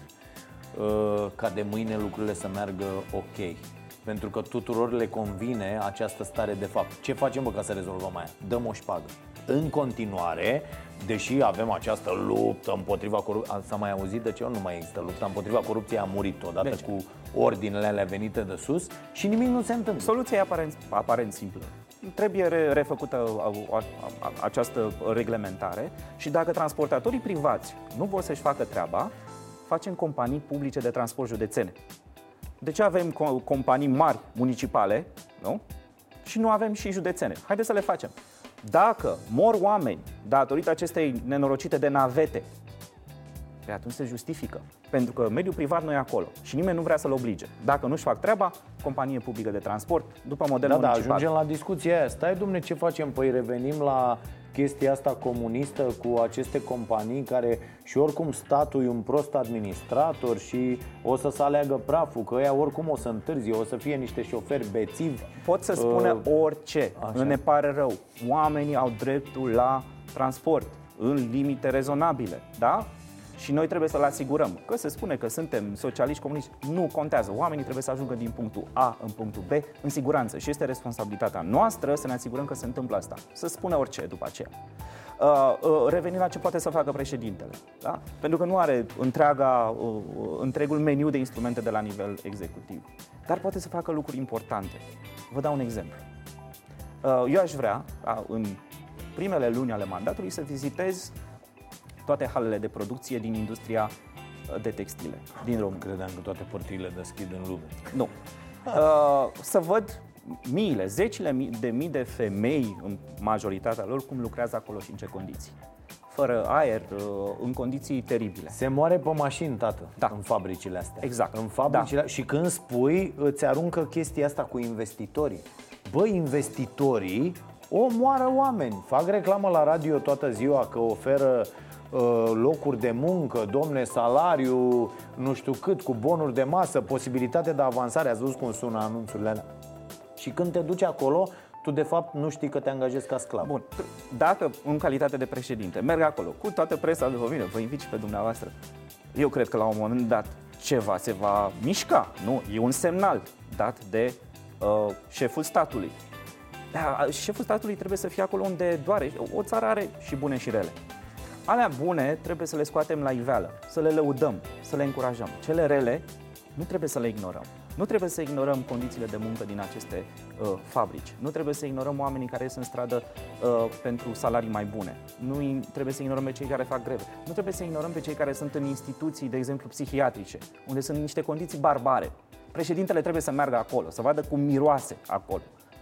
uh, ca de mâine lucrurile să meargă ok. Pentru că tuturor le convine această stare de fapt. Ce facem, bă, ca să rezolvăm aia? Dăm o șpagă. în continuare deși avem această luptă împotriva corupției, s-a mai auzit de ce nu mai există lupta împotriva corupției, a murit odată deci. cu ordinele alea venite de sus și nimic nu se întâmplă. Soluția e aparent, aparent simplă. Trebuie re- refăcută această reglementare și dacă transportatorii privați nu vor să-și facă treaba, facem companii publice de transport județene. De ce avem companii mari municipale, nu? Și nu avem și județene. Haideți să le facem. Dacă mor oameni datorită acestei nenorocite de navete, pe atunci se justifică. Pentru că mediul privat nu e acolo și nimeni nu vrea să-l oblige. Dacă nu-și fac treaba, companie publică de transport, după model da, municipal. Da, ajungem la discuția aia. Stai, domne, ce facem? Păi revenim la chestia asta comunistă cu aceste companii care și oricum statul e un prost administrator și o să se aleagă praful, că ea oricum o să întârzi, o să fie niște șoferi bețivi. Pot să spune uh, orice, așa. ne pare rău. Oamenii au dreptul la transport în limite rezonabile, da? Și noi trebuie să-l asigurăm. Că se spune că suntem socialiști, comuniști, nu contează. Oamenii trebuie să ajungă din punctul A în punctul B în siguranță și este responsabilitatea noastră să ne asigurăm că se întâmplă asta. Să spună orice după aceea. Uh, uh, revenind la ce poate să facă președintele. Da? Pentru că nu are întreaga, uh, întregul meniu de instrumente de la nivel executiv. Dar poate să facă lucruri importante. Vă dau un exemplu. Uh, eu aș vrea, în primele luni ale mandatului, să vizitez toate halele de producție din industria uh, de textile din România. Credeam că toate părțile deschid în lume. Nu. Uh, să văd miile, zecile de mii de femei, în majoritatea lor, cum lucrează acolo și în ce condiții. Fără aer, uh, în condiții teribile. Se moare pe mașini, tată, da. în fabricile astea. Exact. În fabricile da. Și când spui, îți aruncă chestia asta cu investitorii. Băi, investitorii omoară oameni. Fac reclamă la radio toată ziua că oferă Uh, locuri de muncă, domne, salariu, nu știu cât, cu bonuri de masă, posibilitate de avansare. Ați văzut cum sună anunțurile alea? Și când te duci acolo, tu de fapt nu știi că te angajezi ca sclav. Bun, dacă în calitate de președinte merg acolo cu toată presa după mine, vă invit și pe dumneavoastră, eu cred că la un moment dat ceva se va mișca, nu? E un semnal dat de uh, șeful statului. Da, șeful statului trebuie să fie acolo unde doare. O țară are și bune și rele. Alea bune trebuie să le scoatem la iveală, să le lăudăm, să le încurajăm. Cele rele nu trebuie să le ignorăm. Nu trebuie să ignorăm condițiile de muncă din aceste uh, fabrici. Nu trebuie să ignorăm oamenii care ies în stradă uh, pentru salarii mai bune. Nu trebuie să ignorăm pe cei care fac greve. Nu trebuie să ignorăm pe cei care sunt în instituții, de exemplu, psihiatrice, unde sunt niște condiții barbare. Președintele trebuie să meargă acolo, să vadă cum miroase acolo,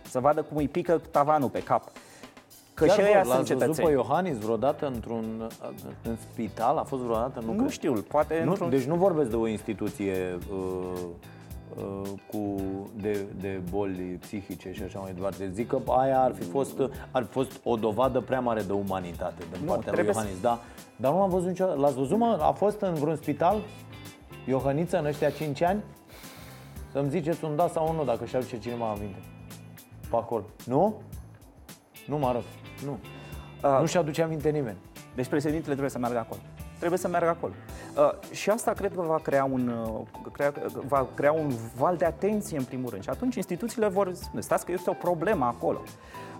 să vadă cum îi pică tavanul pe cap, Că Chiar și ăia sunt cetățeni. pe Iohannis vreodată într-un în spital? A fost vreodată? Nu, nu știu, poate nu, Deci nu vorbesc de o instituție uh, uh, cu de, de boli psihice și așa mai departe. Zic că aia ar fi fost, ar fi fost o dovadă prea mare de umanitate din nu, partea lui Iohannis. Să... Da, dar nu l-am văzut niciodată. L-ați văzut, mă? A fost în vreun spital? Iohăniță în ăștia 5 ani? Să-mi ziceți un da sau un nu, dacă și aduce cineva aminte. Pe acolo. Nu? Nu mă arăt. Nu. Uh, nu și-aduce aminte nimeni. Deci președintele trebuie să meargă acolo. Trebuie să meargă acolo. Uh, și asta cred că va crea, un, uh, crea, va crea un val de atenție în primul rând. Și atunci instituțiile vor spune, stați că este o problemă acolo.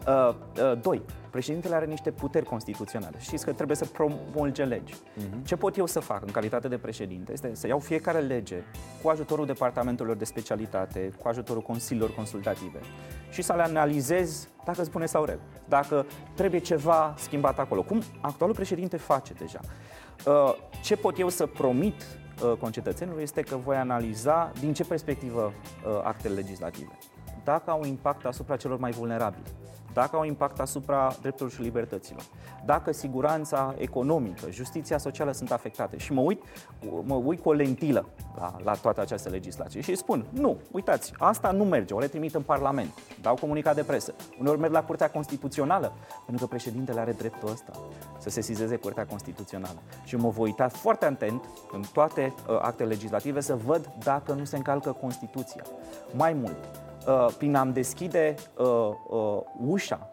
Uh, uh, doi, președintele are niște puteri constituționale. Știți că trebuie să promulge legi. Uh-huh. Ce pot eu să fac în calitate de președinte este să iau fiecare lege cu ajutorul departamentelor de specialitate, cu ajutorul consiliilor consultative și să le analizez dacă spune sau rău, dacă trebuie ceva schimbat acolo. Cum actualul președinte face deja. Uh, ce pot eu să promit uh, concetățenilor este că voi analiza din ce perspectivă uh, actele legislative. Dacă au impact asupra celor mai vulnerabili, dacă au impact asupra drepturilor și libertăților, dacă siguranța economică, justiția socială sunt afectate. Și mă uit, mă uit cu o lentilă la, la toată această legislație și îi spun, nu, uitați, asta nu merge, o retrimit în Parlament, dau comunicat de presă, uneori merg la Curtea Constituțională, pentru că președintele are dreptul ăsta să se sizeze Curtea Constituțională. Și mă voi uita foarte atent în toate uh, actele legislative să văd dacă nu se încalcă Constituția. Mai mult, Uh, prin a-mi deschide uh, uh, ușa,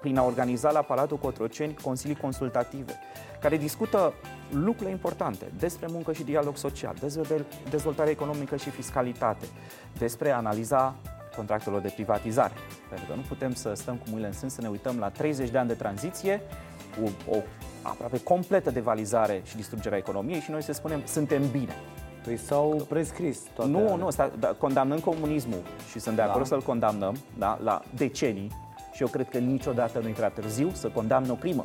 prin a organiza la Palatul Cotroceni consilii consultative, care discută lucruri importante despre muncă și dialog social, despre dezvoltare economică și fiscalitate, despre analiza contractelor de privatizare. Pentru că nu putem să stăm cu mâinile în sân să ne uităm la 30 de ani de tranziție, cu o aproape completă devalizare și distrugerea economiei și noi să spunem suntem bine. Păi s-au prescris toate Nu, alea. nu, sta, da, condamnăm comunismul și sunt de acord Da. să-l condamnăm da, la decenii și eu cred că niciodată nu e prea târziu să condamni o crimă.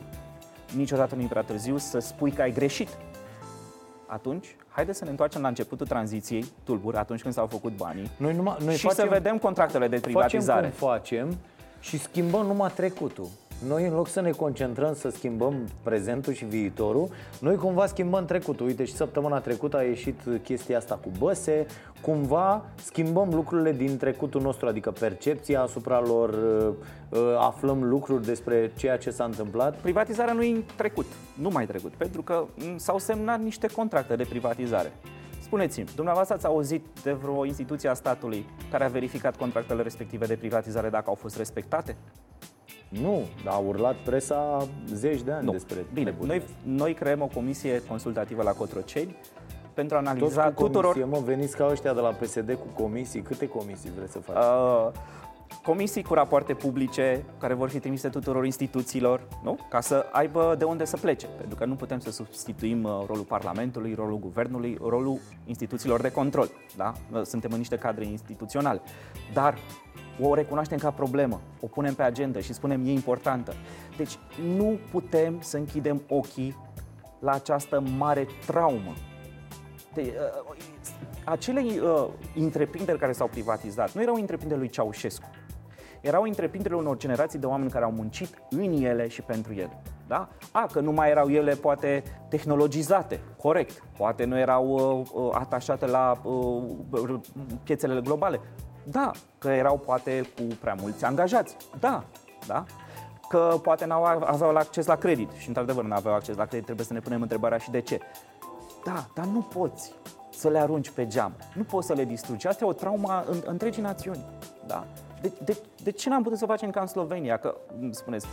Niciodată nu e prea târziu să spui că ai greșit. Atunci, haideți să ne întoarcem la începutul tranziției, tulburi, atunci când s-au făcut banii, Noi, numai, noi și facem, să vedem contractele de privatizare. Facem cum facem și schimbăm numai trecutul. Noi, în loc să ne concentrăm să schimbăm prezentul și viitorul, noi cumva schimbăm trecutul. Uite, și săptămâna trecută a ieșit chestia asta cu băse. Cumva schimbăm lucrurile din trecutul nostru, adică percepția asupra lor, uh, uh, aflăm lucruri despre ceea ce s-a întâmplat. Privatizarea nu e în trecut, nu mai trecut, pentru că m, s-au semnat niște contracte de privatizare. Spuneți-mi, dumneavoastră ați auzit de vreo instituție a statului care a verificat contractele respective de privatizare dacă au fost respectate? Nu, dar a urlat presa zeci de ani Nu. despre Bine, treburile noi, noi creăm o comisie consultativă la Cotroceni pentru a Toți analiza cu tuturor comisie, mă, veniți ca ăștia de la PSD cu comisii. Câte comisii vreți să faceți? uh, comisii cu rapoarte publice care vor fi trimise tuturor instituțiilor, nu? Ca să aibă de unde să plece. Pentru că nu putem să substituim uh, rolul Parlamentului, rolul Guvernului, rolul instituțiilor de control. Da? Uh, Suntem în niște cadre instituționale. Dar o recunoaștem ca problemă, o punem pe agenda și spunem e importantă. Deci nu putem să închidem ochii la această mare traumă de, uh, acele uh, întreprinderi care s-au privatizat nu erau întreprinderi lui Ceaușescu. Erau întreprinderi unor generații de oameni care au muncit în ele și pentru ele. Da? A, că nu mai erau ele poate tehnologizate, corect. Poate nu erau uh, uh, atașate la uh, piețele globale. Da, că erau poate cu prea mulți angajați. Da, da că poate n-au aveau acces la credit și într-adevăr nu aveau acces la credit, trebuie să ne punem întrebarea și de ce. Da, dar nu poți să le arunci pe geam, nu poți să le distrugi. Asta e o traumă în întregii națiuni. Da? De, de, de ce n-am putut să facem ca în Slovenia? Că îmi spuneți,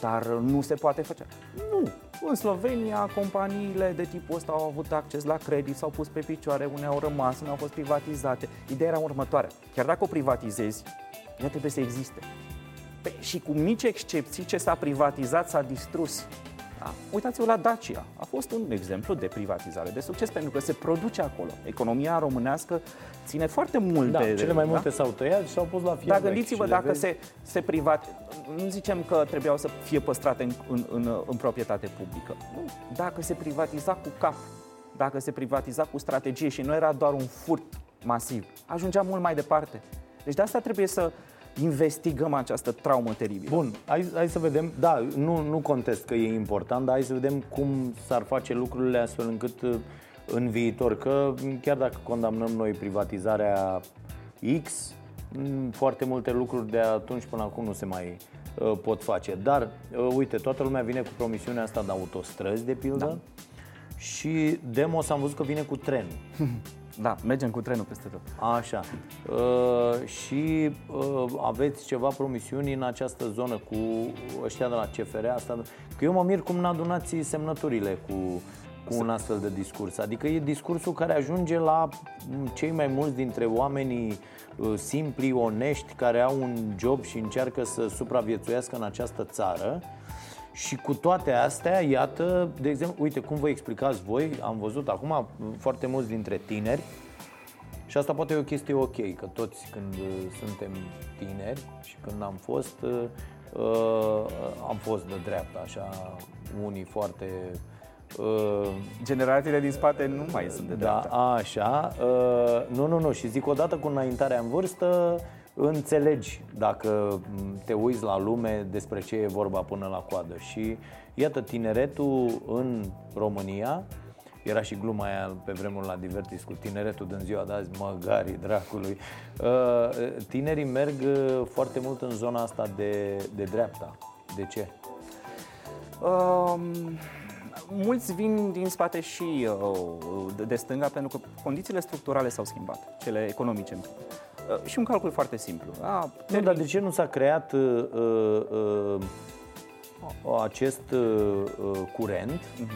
dar nu se poate face. Nu. În Slovenia, companiile de tipul ăsta au avut acces la credit, s-au pus pe picioare, unele au rămas, unele au fost privatizate. Ideea era următoarea. Chiar dacă o privatizezi, ea trebuie să existe. Pe, și cu mici excepții, ce s-a privatizat s-a distrus. Da? Uitați-vă la Dacia. A fost un exemplu de privatizare de succes pentru că se produce acolo. Economia românească ține foarte mult Da, de... cele mai da? multe s-au tăiat și s-au pus la fier Dar vechi gândiți-vă și le dacă vezi. se, se privat... Nu zicem că trebuiau să fie păstrate în, în, în, în proprietate publică. Nu. Dacă se privatiza cu cap, dacă se privatiza cu strategie și nu era doar un furt masiv, ajungea mult mai departe. Deci de asta trebuie să investigăm această traumă teribilă. Bun, hai, hai să vedem, da, nu, nu contest că e important, dar hai să vedem cum s-ar face lucrurile astfel încât uh, în viitor, că chiar dacă condamnăm noi privatizarea X, m, foarte multe lucruri de atunci până acum nu se mai uh, pot face. Dar, uh, uite, toată lumea vine cu promisiunea asta de autostrăzi, de pildă, da. și Demos am văzut că vine cu trenul. Da, mergem cu trenul peste tot. Așa. Uh, și uh, aveți ceva promisiuni în această zonă cu ăștia de la CFR? Asta, că eu mă mir cum n-adunați semnăturile cu, cu un astfel de discurs. Adică e discursul care ajunge la m, cei mai mulți dintre oamenii uh, simpli, onești, care au un job și încearcă să supraviețuiască în această țară. Și cu toate astea, iată, de exemplu, uite cum vă explicați voi, am văzut acum foarte mulți dintre tineri și asta poate e o chestie ok, că toți când uh, suntem tineri și când am fost, uh, uh, am fost de dreapta, așa, unii foarte... Uh, Generațiile din spate nu mai sunt de da, dreapta. așa. Uh, nu, nu, nu. Și zic odată cu înaintarea în vârstă, înțelegi dacă m, te uiți la lume despre ce e vorba până la coadă. Și iată, tineretul în România, era și gluma aia pe vremuri la Divertis cu tineretul din ziua de azi, măgarii dracului. Uh, tinerii merg uh, foarte mult în zona asta de, de dreapta. De ce? Um, mulți vin din spate și uh, de, de stânga pentru că condițiile structurale s-au schimbat, cele economice. Uh, și un calcul foarte simplu. A, Nu, dar de ce nu s-a creat uh, uh, uh, acest uh, uh, curent? Uh,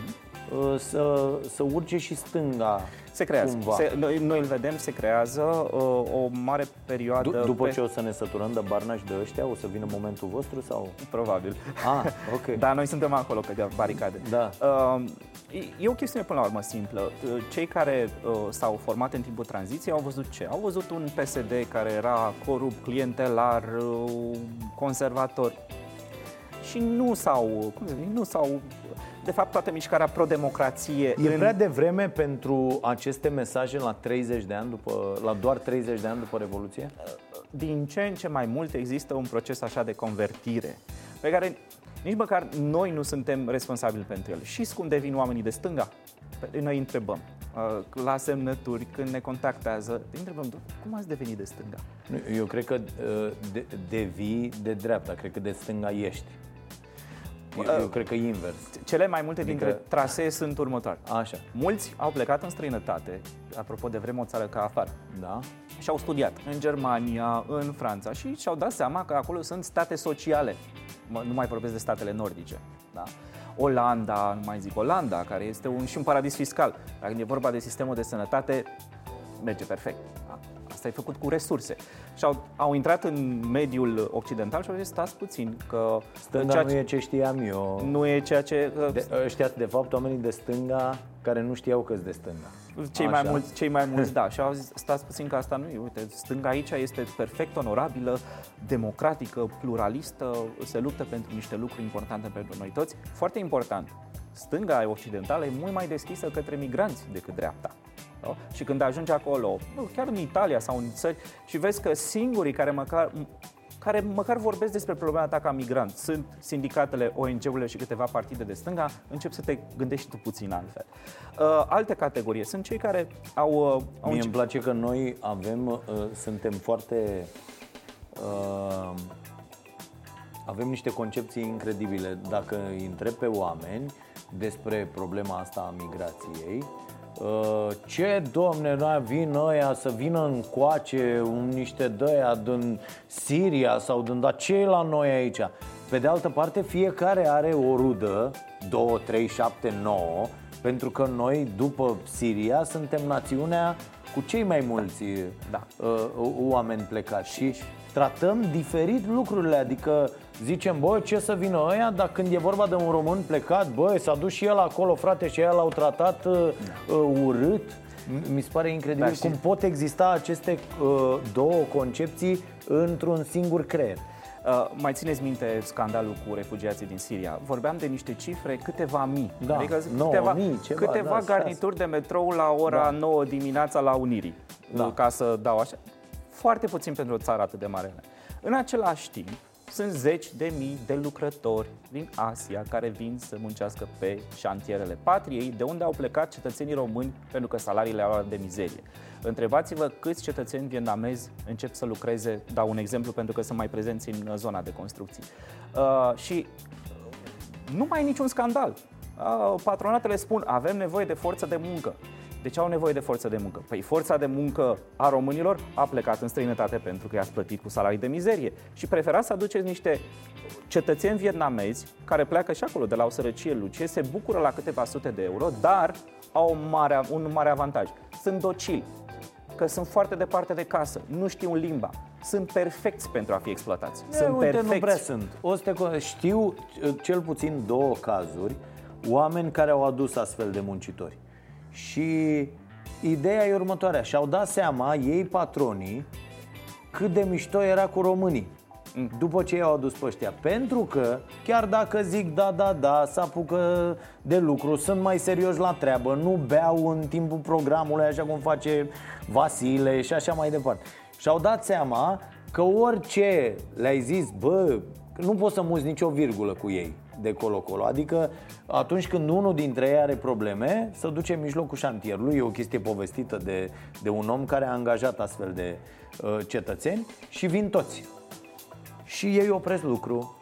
să, să urce și stânga Se creează. cumva. Se, noi, noi îl vedem, se creează uh, o mare perioadă. Du- după pe- ce o să ne săturăm de Barna și de ăștia, o să vină momentul vostru sau? Probabil. Ah, ok. Dar noi suntem acolo pe baricade. Da. Uh, e- e o chestiune până la urmă simplă. Uh, Cei care uh, s-au format în timpul tranziției au văzut ce? Au văzut un PSD care era corupt, clientelar, uh, conservator și nu s-au, cum să zic, nu s-au, de fapt toată mișcarea pro-democrație E prea devreme pentru aceste mesaje la 30 de ani după, la doar 30 de ani după Revoluție? din ce în ce mai mult există un proces așa de convertire pe care nici măcar noi nu suntem responsabili pentru el. Și cum devin oamenii de stânga? Pe- Noi întrebăm uh, la semnături, când ne contactează, îi întrebăm, cum ați devenit de stânga? Nu, Eu cred că uh, de, devii de dreapta, cred că de stânga ești. Eu, eu cred că e invers. Cele mai multe dintre Adică- trasee sunt următoare. Așa, Mulți au plecat în străinătate, apropo de vrem o țară ca afară, da? și au studiat în Germania, în Franța și și-au dat seama că acolo sunt state sociale. Mă, nu mai vorbesc de statele nordice. Da? Olanda, nu mai zic Olanda, care este un, și un paradis fiscal. Dar când e vorba de sistemul de sănătate, merge perfect. Da? Asta e făcut cu resurse. Și au, au intrat în mediul occidental și au zis, stați puțin, că Stânga ceea nu ce- e ce știam eu. nu e ceea ce... că De, ăștia, de fapt, oamenii de stânga care nu știau că de stânga. Cei Așa. mai, mulți, cei mai mulți, da. Și au zis, stați puțin că asta nu e. Uite, stânga aici este perfect onorabilă, democratică, pluralistă, se luptă pentru niște lucruri importante pentru noi toți. Foarte important, stânga occidentală e mult mai deschisă către migranți decât dreapta. Da? Și când ajungi acolo, nu, chiar în Italia sau în țări, și vezi că singurii care măcar care măcar vorbesc despre problema ta ca migrant. Sunt sindicatele, ONG-urile și câteva partide de stânga, încep să te gândești tu puțin altfel. Uh, alte categorii sunt cei care au, uh, au Mie îmi încep- place că noi avem, uh, suntem foarte... Uh, avem niște concepții incredibile. Dacă îi întreb pe oameni despre problema asta a migrației, uh, ce, domne, noi vin ăia să vină în coace, un, niște dăia din Siria sau din... Dar ce e la noi aici? Pe de altă parte, fiecare are o rudă, 2, 3, 7, 9, pentru că noi, după Siria, suntem națiunea cu cei mai mulți Da. uh, oameni plecați și tratăm diferit lucrurile, adică zicem, bă, ce să vină ăia, dar când e vorba de un român plecat, bă, s-a dus și el acolo, frate, și el l-au tratat uh, uh, urât. M- Mi se pare incredibil Da, și- cum pot exista aceste uh, două concepții într-un singur creier. Uh, mai țineți minte scandalul cu refugiații din Siria? Vorbeam de niște cifre, câteva mii. Da, nouă câteva, mii, ceva, câteva da, garnituri de metrou la ora Da. 9 dimineața la Unirii. Da. Uh, Ca să dau așa. Foarte puțin pentru o țară atât de mare. În același timp, sunt zeci de mii de lucrători din Asia care vin să muncească pe șantierele patriei, de unde au plecat cetățenii români pentru că salariile au de mizerie. Întrebați-vă câți cetățeni vietnamezi încep să lucreze, dau un exemplu pentru că sunt mai prezenți în uh, zona de construcții. Uh, și nu mai e niciun scandal. Uh, patronatele spun avem nevoie de forță de muncă. De ce au nevoie de forță de muncă? Păi forța de muncă a românilor a plecat în străinătate pentru că i-ați plătit cu salarii de mizerie și preferați să aduceți niște cetățeni vietnamezi care pleacă și acolo de la o sărăcie lucie, se bucură la câteva sute de euro, dar au un mare, un mare avantaj. Sunt docili, că sunt foarte departe de casă, nu știu limba, sunt perfecți pentru a fi exploatați. E, sunt uite, perfecți. nu prea sunt. O să te con- știu uh, cel puțin două cazuri, oameni care au adus astfel de muncitori. Și ideea e următoarea. Și-au dat seama ei, patronii, cât de mișto era cu românii după ce i-au adus pe ăștia. Pentru că, chiar dacă zic da, da, da, să apucă de lucru, sunt mai serioși la treabă, nu beau în timpul programului așa cum face Vasile și așa mai departe. Și-au dat seama că orice le-ai zis, bă, nu poți să muți nicio virgulă cu ei de colo-colo. Adică atunci când unul dintre ei are probleme, să duce în mijlocul șantierului. E o chestie povestită de, de un om care a angajat astfel de uh, cetățeni și vin toți. Și ei opresc lucru.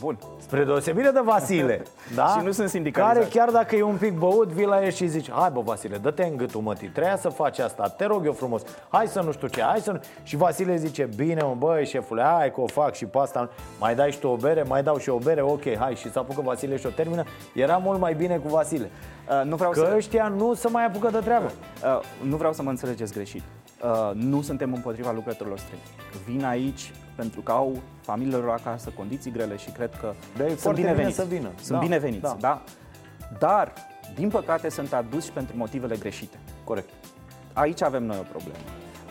Bun. Spre deosebire de Vasile da? Și nu sunt sindicalizat. Care chiar dacă e un pic băut, vii la el și zici Hai bă Vasile, dă-te în gâtul mătii, treia să faci asta, te rog eu frumos Hai să nu știu ce, hai să nu... Și Vasile zice, bine mă băi șefule, hai că o fac și pe asta Mai dai și tu o bere, mai dau și o bere, ok, hai Și s-a apucă Vasile și o termină Era mult mai bine cu Vasile Uh, nu vreau Că să... ăștia nu se mai apucă de treabă Uh, nu vreau să mă înțelegeți greșit. Uh, nu suntem împotriva lucrătorilor străini. Vin aici pentru că au familiilor acasă condiții grele și cred că Da, e sunt foarte bine bineveniți. să vină. Sunt Da, bineveniți, da. da. Dar, din păcate, sunt aduși pentru motivele greșite. Corect Aici avem noi o problemă.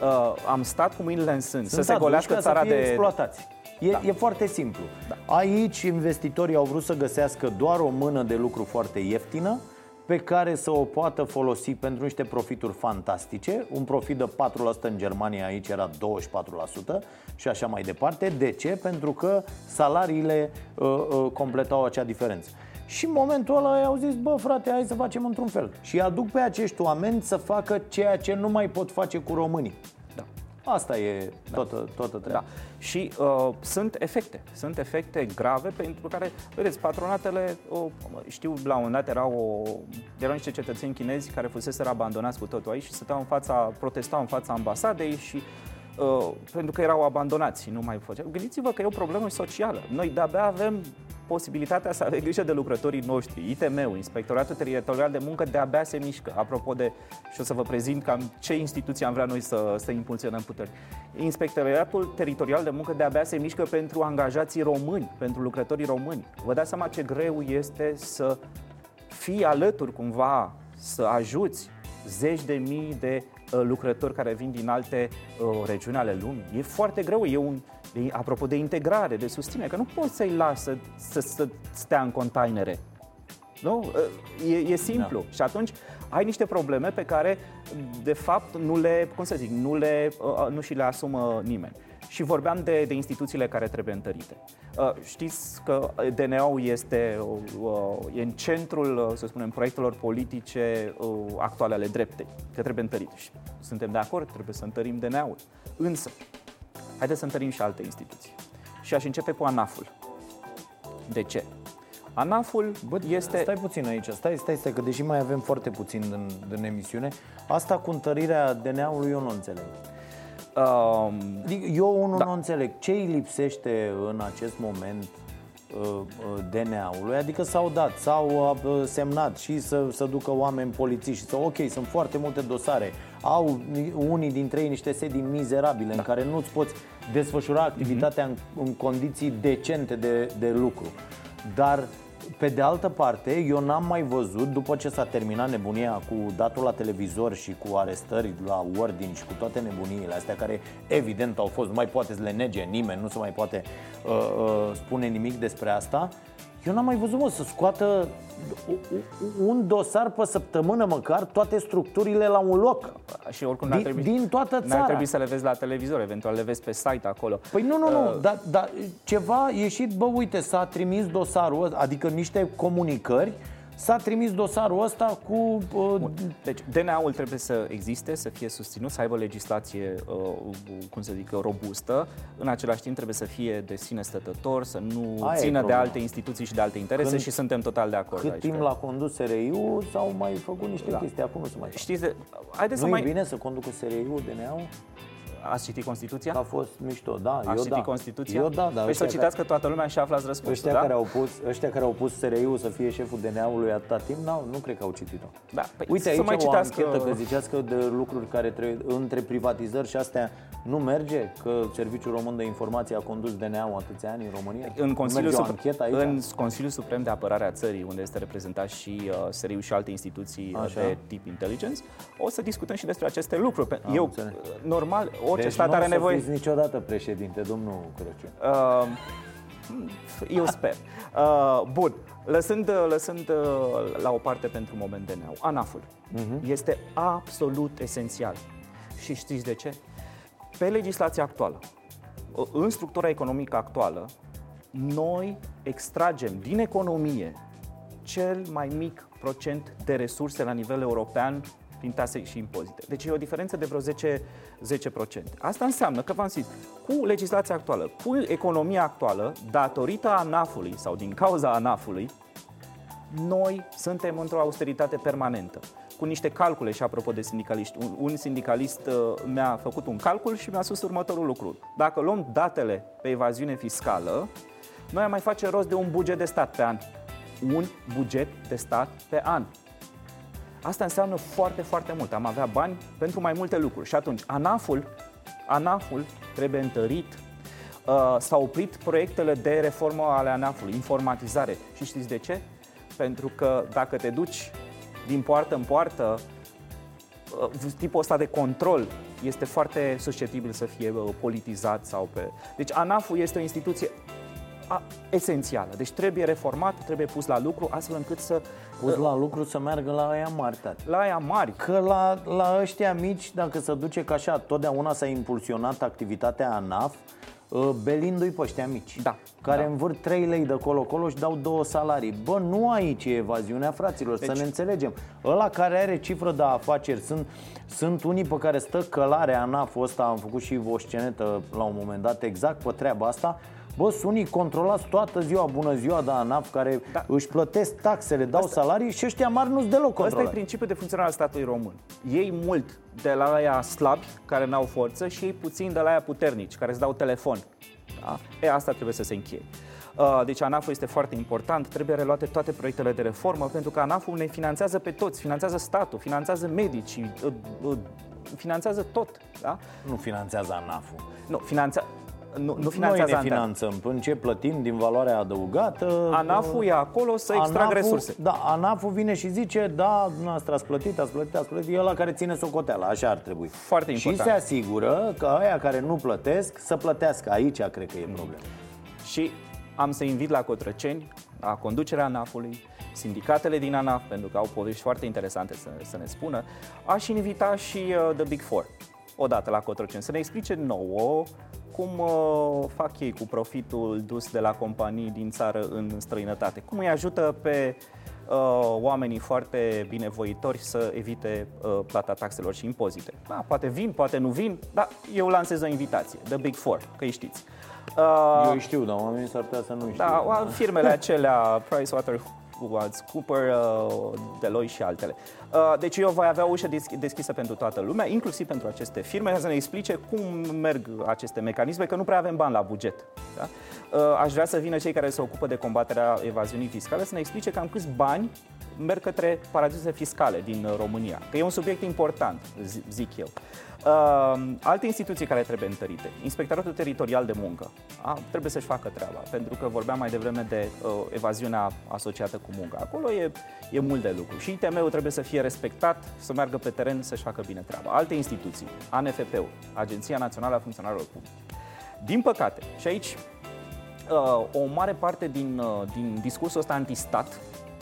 Uh, am stat cu mâinile în sân să Sunt se aduși golească ca țara să fie de... exploatați. E, Da. e foarte simplu. Aici investitorii au vrut să găsească doar o mână de lucru foarte ieftină pe care să o poată folosi pentru niște profituri fantastice. Un profit de 4% în Germania aici era 24% și așa mai departe. De ce? Pentru că salariile uh, uh, completau acea diferență. Și în momentul ăla ei au zis, bă frate, hai să facem într-un fel. Și aduc pe acești oameni să facă ceea ce nu mai pot face cu românii. Da. Asta e toată, toată treaba. Da. Și uh, sunt efecte, sunt efecte grave pentru care, vedeți, patronatele, o, știu, la un moment dat erau, o, erau niște cetățeni chinezi care fusese abandonați cu totul aici și stăteau în fața, protestau în fața ambasadei și uh, pentru că erau abandonați, nu mai făceau. Gândiți-vă că e o problemă socială. Noi de-abia avem posibilitatea să avem grijă de lucrătorii noștri. ITM-ul, Inspectoratul Teritorial de Muncă, de-abia se mișcă. Apropo de, și o să vă prezint cam ce instituție am vrea noi să, să impulsionăm puteri. Inspectoratul Teritorial de Muncă de-abia se mișcă pentru angajații români, pentru lucrătorii români. Vă dați seama ce greu este să fii alături cumva, să ajuți zeci de mii de uh, lucrători care vin din alte uh, regiuni ale lumii. E foarte greu, e un, e, apropo de integrare, de susținere, că nu poți să-i lași să, să, să stea în containere. Nu? Uh, E, e simplu. Da. Și atunci ai niște probleme pe care, de fapt, nu le, cum să zic, nu, le, uh, nu și le asumă nimeni. Și vorbeam de, de instituțiile care trebuie întărite. Uh, Știți că DNA-ul este uh, e în centrul, uh, să spunem, proiectelor politice uh, actuale ale dreptei, că trebuie întărit. Și suntem de acord, trebuie să întărim DNA-ul. Însă, haideți să întărim și alte instituții. Și aș începe cu ANAF-ul. De ce? ANAF-ul Bă, este... Stai puțin aici, stai, stai, stai, că deși mai avem foarte puțin în, în emisiune, asta cu întărirea DNA-ului eu nu înțeleg. Um, Adică eu unul Da. nu înțeleg ce îi lipsește în acest moment uh, uh, DNA-ului, adică s-au dat, s-au uh, semnat și să, să ducă oameni polițiști și să, ok, sunt foarte multe dosare, au ni- unii dintre ei niște sedii mizerabile Da. în care nu-ți poți desfășura activitatea Mhm. în, în condiții decente de, de lucru. Dar pe de altă parte, eu n-am mai văzut, după ce s-a terminat nebunia cu datul la televizor și cu arestări la Wording și cu toate nebuniile astea, care evident au fost, nu mai poate să le nege nimeni, nu se mai poate uh, uh, spune nimic despre asta, eu n-am mai văzut, mă, să scoată un dosar pe săptămână măcar, toate structurile la un loc. și oricum n-ar Din, trebui, din toată n-ar țara. trebui să le vezi la televizor, eventual le vezi pe site acolo. Păi nu, nu, nu, Uh, dar da, ceva ieșit, bă, uite, s-a trimis dosarul ăsta, adică niște comunicări, s-a trimis dosarul ăsta cu... Uh, Deci DNA-ul trebuie să existe, să fie susținut, să aibă legislație, uh, cum să zic, robustă. În același timp trebuie să fie de sine stătător, să nu Aia e țină de problema. alte instituții și de alte interese Când- și suntem total de acord cât aici. timp cred. l-a condus SRI-ul s-au mai făcut niște Da. chestii, acum nu se mai fac. Știți, de, haideți Nu să e mai... bine să conducă SRI-ul, DNA-ul? Ați citit Constituția? A fost mișto, da, Ați eu citit da. Constituția? Eu da, dar Păi să ăștia citați că toată lumea și aflați răspunsul, Ăștia, da? care au pus, ăștia care au pus SRI-ul să fie șeful DNA-ului atâta timp, n-au, nu cred că au citit-o. Da, păi Uite să aici mai o citească- anchetă, că ziceați că de lucruri care trebuie între privatizări și astea nu merge? Că Serviciul Român de Informație a condus DNA-ul atâția ani în România? În Nu Consiliul, merge o Supre- anchetă aici? în Consiliul Suprem de Apărare a Țării, unde este reprezentat și uh, SRI-ul și alte instituții uh, Așa. de tip intelligence, o să discutăm și despre aceste lucruri. Pe- Eu, înțeles. uh, normal, orice deci stat nu are o să nevoie... fiți niciodată președinte, domnul Crăciun. Uh, eu sper. Uh, bun, lăsând, lăsând uh, la o parte pentru moment DNA-ul, ANAF-ul Mhm. este absolut esențial. Și știți de ce? Pe legislația actuală, uh, în structura economică actuală, noi extragem din economie cel mai mic procent de resurse la nivel european prin taxe și impozite. Deci e o diferență de vreo 10, 10%. Asta înseamnă că, v-am zis, cu legislația actuală, cu economia actuală, datorită ANAF-ului sau din cauza ANAF-ului, noi suntem într-o austeritate permanentă cu niște calcule și apropo de sindicaliști. Un, un sindicalist uh, mi-a făcut un calcul și mi-a spus următorul lucru. Dacă luăm datele pe evaziune fiscală, noi am mai face rost de un buget de stat pe an. Un buget de stat pe an. Asta înseamnă foarte, foarte mult. Am avea bani pentru mai multe lucruri. Și atunci, ANAF-ul, ANAF-ul trebuie întărit. Uh, s-au oprit proiectele de reformă ale ANAF-ului, informatizare. Și știți de ce? Pentru că dacă te duci din poartă în poartă, uh, tipul ăsta de control este foarte susceptibil să fie uh, politizat sau pe... Deci ANAF-ul este o instituție a, esențială. Deci trebuie reformat, trebuie pus la lucru, astfel încât să... Pus la lucru să meargă la aia mari, tati. La aia mari. Că la, la ăștia mici, dacă se duce ca așa, totdeauna s-a impulsionat activitatea ANAF, uh, belindu-i pe ăștia mici Da, Care da. învârt 3 lei de colo-colo și dau două salarii Bă, nu aici e evaziunea, fraților, deci... să ne înțelegem Ăla care are cifră de afaceri Sunt, sunt unii pe care stă călare ANAF-ul ăsta Am făcut și o scenetă la un moment dat exact pe treaba asta Bă, sunt unii controlați toată ziua, bună ziua de ANAF Care da. Da. își plătesc taxele, dau asta... salarii Și ăștia mari nu-s deloc Ăsta e controlați principiul de funcționare al statului român. Ei mult de la aia slabi, care n-au forță, și ei puțin de la aia puternici, care îți dau telefon. Da? E, asta trebuie să se încheie. Uh, Deci ANAF-ul este foarte important, trebuie reluate toate proiectele de reformă, pentru că ANAF-ul ne finanțează pe toți, finanțează statul, finanțează medicii, uh, uh, finanțează tot. Da? Nu finanțează ANAF-ul Nu, finanța, nu, nu Noi finanțează ne ANAF. finanțăm În ce plătim din valoarea adăugată ANAF-ul e acolo să extragă ANAF-ul- resurse. Da, ANAF-ul vine și zice Da, dumneavoastră ați plătit, ați plătit, ați plătit E ăla care ține socoteala, așa ar trebui Foarte Și important. se asigură că aia care nu plătesc Să plătească, aici cred că e problema Și am să invit la Cotrăceni, la conducerea ANAF-ului, sindicatele din ANAF, pentru că au povești foarte interesante să, să ne spună. Aș invita și uh, The Big Four, odată la Cotroceni, să ne explice nouă cum uh, fac ei cu profitul dus de la companii din țară în străinătate. Cum îi ajută pe uh, oamenii foarte binevoitori să evite uh, plata taxelor și impozite. Da, poate vin, poate nu vin, dar eu lansez o invitație, The Big Four, că îi știți. Uh, Eu îi știu, dar oamenii s-ar putea să nu știu da, firmele acelea, PricewaterhouseCooper, uh, Deloitte și altele. Uh, Deci eu voi avea o ușă desch- deschisă pentru toată lumea, inclusiv pentru aceste firme, să ne explice cum merg aceste mecanisme, că nu prea avem bani la buget. Da? Uh, Aș vrea să vină cei care se ocupă de combaterea evaziunii fiscale să ne explice cam câți bani merg către paradise fiscale din uh, România. Că e un subiect important, zi- zic eu. Uh, alte instituții care trebuie întărite. Inspectoratul Teritorial de Muncă a, trebuie să-și facă treaba, pentru că vorbeam mai devreme de uh, evaziunea asociată cu munca. Acolo e, e mult de lucru și ITM-ul trebuie să fie respectat, să meargă pe teren, să-și facă bine treaba. Alte instituții, ANFP-ul, Agenția Națională a Funcționarilor Publici. Din păcate, și aici uh, o mare parte din, uh, din discursul ăsta antistat,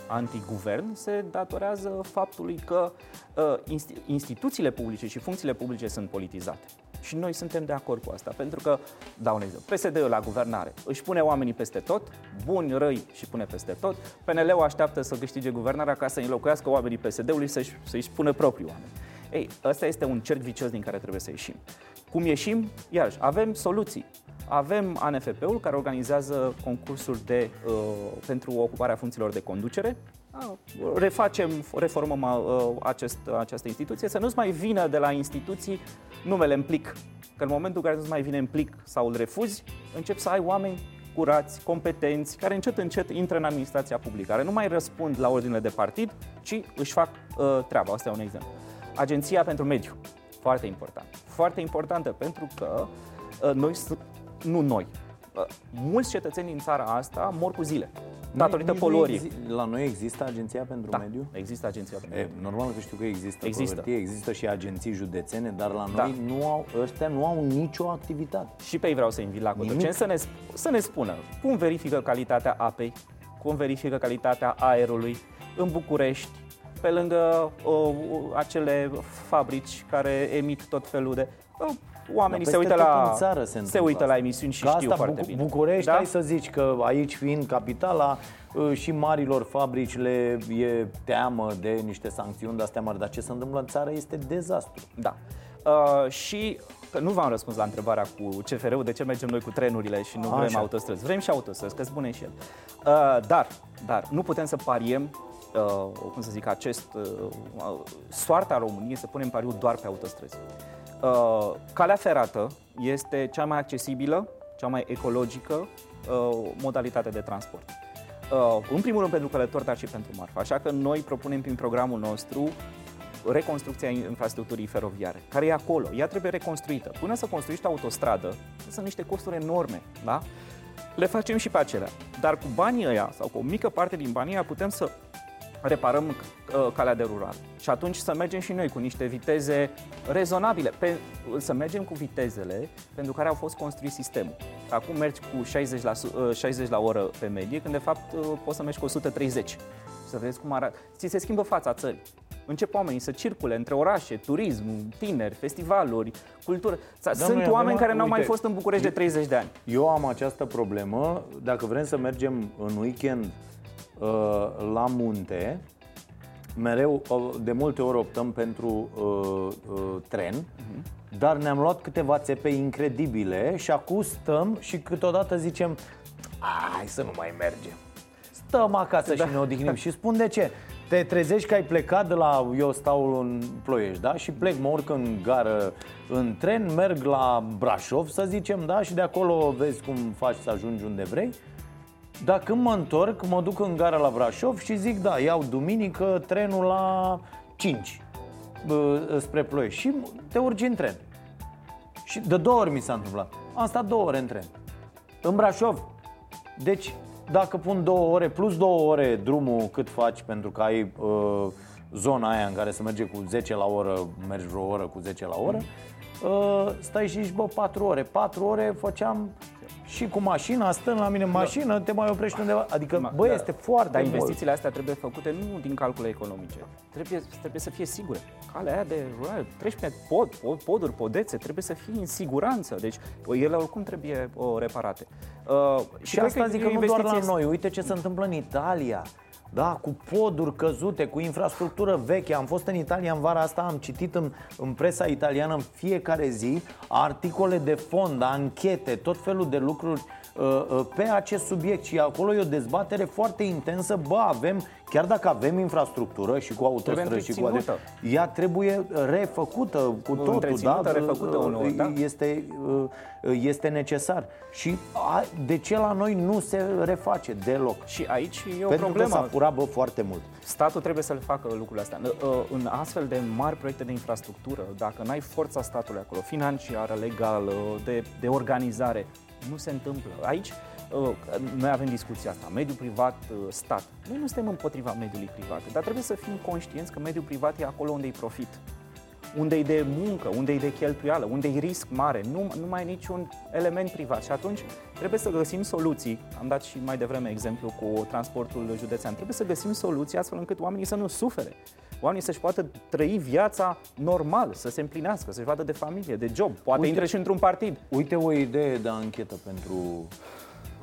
antiguvern, se datorează faptului că uh, insti- instituțiile publice și funcțiile publice sunt politizate. Și noi suntem de acord cu asta, pentru că, dau un exemplu, PSD-ul la guvernare își pune oamenii peste tot, buni, răi și pune peste tot, PNL-ul așteaptă să câștige guvernarea ca să înlocuiască oamenii PSD-ului să-și, să-și pună proprii oameni. Ei, ăsta este un cerc vicios din care trebuie să ieșim. Cum ieșim? Iarăși, avem soluții. Avem ANFP-ul care organizează concursuri de, uh, pentru ocuparea funcțiilor de conducere. Ah, Refacem, reformăm uh, acest, această instituție, să nu-ți mai vină de la instituții numele în plic. Că în momentul în care nu-ți mai vine în plic sau îl refuzi, încep să ai oameni curați, competenți, care încet încet intră în administrația publică, care nu mai răspund la ordinele de partid, ci își fac uh, treaba. Asta e un exemplu. Agenția pentru Mediu, foarte important. Foarte importantă pentru că uh, noi, s- nu noi, uh, mulți cetățeni din țara asta mor cu zile, datorită Nici nu poluării. exi- La noi există Agenția pentru Da, Mediu? există Agenția pentru E, Mediu. normal că știu că există, Există. pe hârtie, există și agenții județene, dar la Da. noi nu au, ăștia nu au nicio activitate. Și pe ei vreau să invit la Cotroceni Nimic. să ne, sp- să ne spună cum verifică calitatea apei, cum verifică calitatea aerului în București, pe lângă uh, acele fabrici care emit tot felul de... Uh, oamenii Dar se uită, peste tot la, în țară se se întâmplă uită la asta. emisiuni și Că știu asta, foarte Buc- bine. București, Da? hai să zici că aici fiind capitala uh, și marilor fabrici le e teamă de niște sancțiuni de astea mari, dar ce se întâmplă în țară este dezastru. Da. Uh, și că nu v-am răspuns la întrebarea cu CFR-ul de ce mergem noi cu trenurile și nu vrem Așa. autostrăzi. Vrem și autostrăzi, că spune și el. Uh, dar, dar nu putem să pariem uh, cum să zic, acest uh, uh, soarta României să punem pariu doar pe autostrăzi. Uh, calea ferată este cea mai accesibilă, cea mai ecologică uh, modalitate de transport. Uh, în primul rând pentru călători, dar și pentru marfă. Așa că noi propunem prin programul nostru reconstrucția infrastructurii feroviare, care e acolo. Ea trebuie reconstruită. Până să construiești autostradă, sunt niște costuri enorme, da? Le facem și pe acelea. Dar cu banii ăia, sau cu o mică parte din banii ăia, putem să reparăm uh, calea de rural. Și atunci să mergem și noi cu niște viteze rezonabile. Pe, să mergem cu vitezele pentru care au fost construit sistemul. Acum mergi cu 60 la, su- uh, 60 la oră pe medie, când de fapt uh, poți să mergi cu 130. Să vezi cum arată. Ți se schimbă fața țării. Încep oamenii să circule între orașe, turism, tineri, festivaluri, cultură. Sunt noi avem- oameni care n-au mai uite, fost în București de 30 de ani. Eu am această problemă, dacă vrem să mergem în weekend uh, la munte, mereu, uh, de multe ori optăm pentru uh, uh, tren, dar ne-am luat câteva țepe incredibile și acum stăm și câteodată zicem hai să nu mai mergem. Stăm acasă da. și ne odihnim și spun de ce. Te trezești că ai plecat de la, eu stau în Ploiești, da? Și plec, mă urc în gară în tren, merg la Brașov, să zicem, da? Și de acolo vezi cum faci să ajungi unde vrei. Dar când mă întorc, mă duc în gara la Brașov și zic, da, iau duminică trenul la 5 bă, spre Ploiești și te urci în tren. Și de două ori mi s-a întâmplat. Am stat două ore în tren. În Brașov. Deci, dacă pun două ore, plus două ore drumul cât faci pentru că ai uh, zona aia în care se merge cu 10 la oră, mergi vreo oră cu 10 la oră, uh, stai și zici, bă, 4 ore. 4 ore făceam și cu mașina, stând la mine în mașină, te mai oprești undeva. Adică, bă, este foarte Dar mult. investițiile astea trebuie făcute nu din calcule economice. Trebuie, trebuie să fie sigure. Calea aia de rural, treci pe pod, pod, poduri, podețe, trebuie să fie în siguranță. Deci ele oricum trebuie o, reparate. Uh, Și cred asta că zic e că o nu doar la investiție- noi. Uite ce se întâmplă în Italia. Da, cu poduri căzute, cu infrastructură veche. Am fost în Italia în vara asta, am citit în, în presa italiană în fiecare zi articole de fond, anchete, tot felul de lucruri uh, uh, pe acest subiect și acolo e o dezbatere foarte intensă. Bă, avem, chiar dacă avem infrastructură și cu autostrăzi și cu întreținută. ea trebuie refăcută cu totul, da? Întreținută, refăcută uneori, da. Este, uh, este necesar. Și a, de ce la noi nu se reface deloc? Și aici e o Pentru că s-a problemă. furat, bă, foarte mult. Statul trebuie să le facă lucrurile astea. În- În astfel de mari proiecte de infrastructură, dacă n-ai forța statului acolo, financiară, legală, de, de organizare, nu se întâmplă. Aici uh, noi avem discuția asta, mediul privat, uh, stat. Noi nu suntem împotriva mediului privat, dar trebuie să fim conștienți că mediul privat e acolo unde e profit. Unde e de muncă, unde e de cheltuială, unde e risc mare, nu, nu mai e niciun element privat. Și atunci trebuie să găsim soluții. Am dat și mai devreme exemplu cu transportul județean. Trebuie să găsim soluții astfel încât oamenii să nu sufere. Oamenii să-și poată trăi viața normal, să se împlinească, să-și vadă de familie, de job. Poate Uite- intre și într-un partid. Uite o idee de anchetă pentru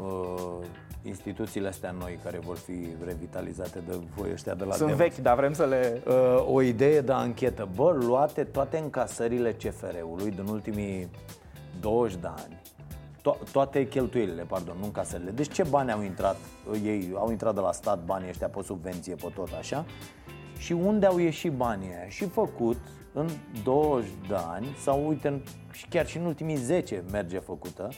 uh, instituțiile astea noi care vor fi revitalizate de voi ăștia de la Sunt Dem. vechi, dar vrem să le... Uh, o idee de anchetă. Bă, luate toate încasările CFR-ului din ultimii 20 de ani. To- toate cheltuielile, pardon, nu încasările. Deci ce bani au intrat? Uh, Ei au intrat de la stat banii ăștia pe subvenție, pe tot așa. Și unde au ieșit banii aia? Și făcut în 20 de ani, sau uite, în- și chiar și în ultimii 10 merge făcută,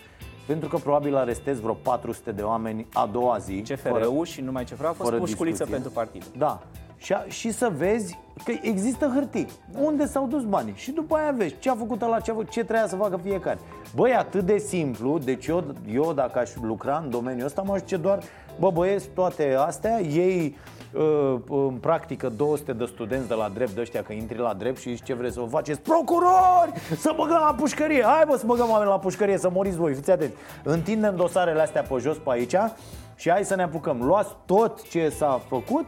pentru că probabil arestez vreo 400 de oameni a doua zi. fără- CFR-ul și numai CFR a fost fără pușculiță discuție. pentru partid. Da. Și, a, și să vezi că există hârtii. Unde s-au dus banii? Și după aia vezi ce a făcut la ce, a făcut, ce trebuia să facă fiecare. Băi, atât de simplu, deci eu, eu dacă aș lucra în domeniul ăsta, mă zice doar, bă băieți, toate astea, ei uh, în practică 200 de studenți de la drept de ăștia că intri la drept și zici ce vreți să vă faceți procurori, să băgăm la pușcărie hai bă să băgăm oameni la pușcărie, să moriți voi, fiți atenți întindem dosarele astea pe jos pe aici și hai să ne apucăm luați tot ce s-a făcut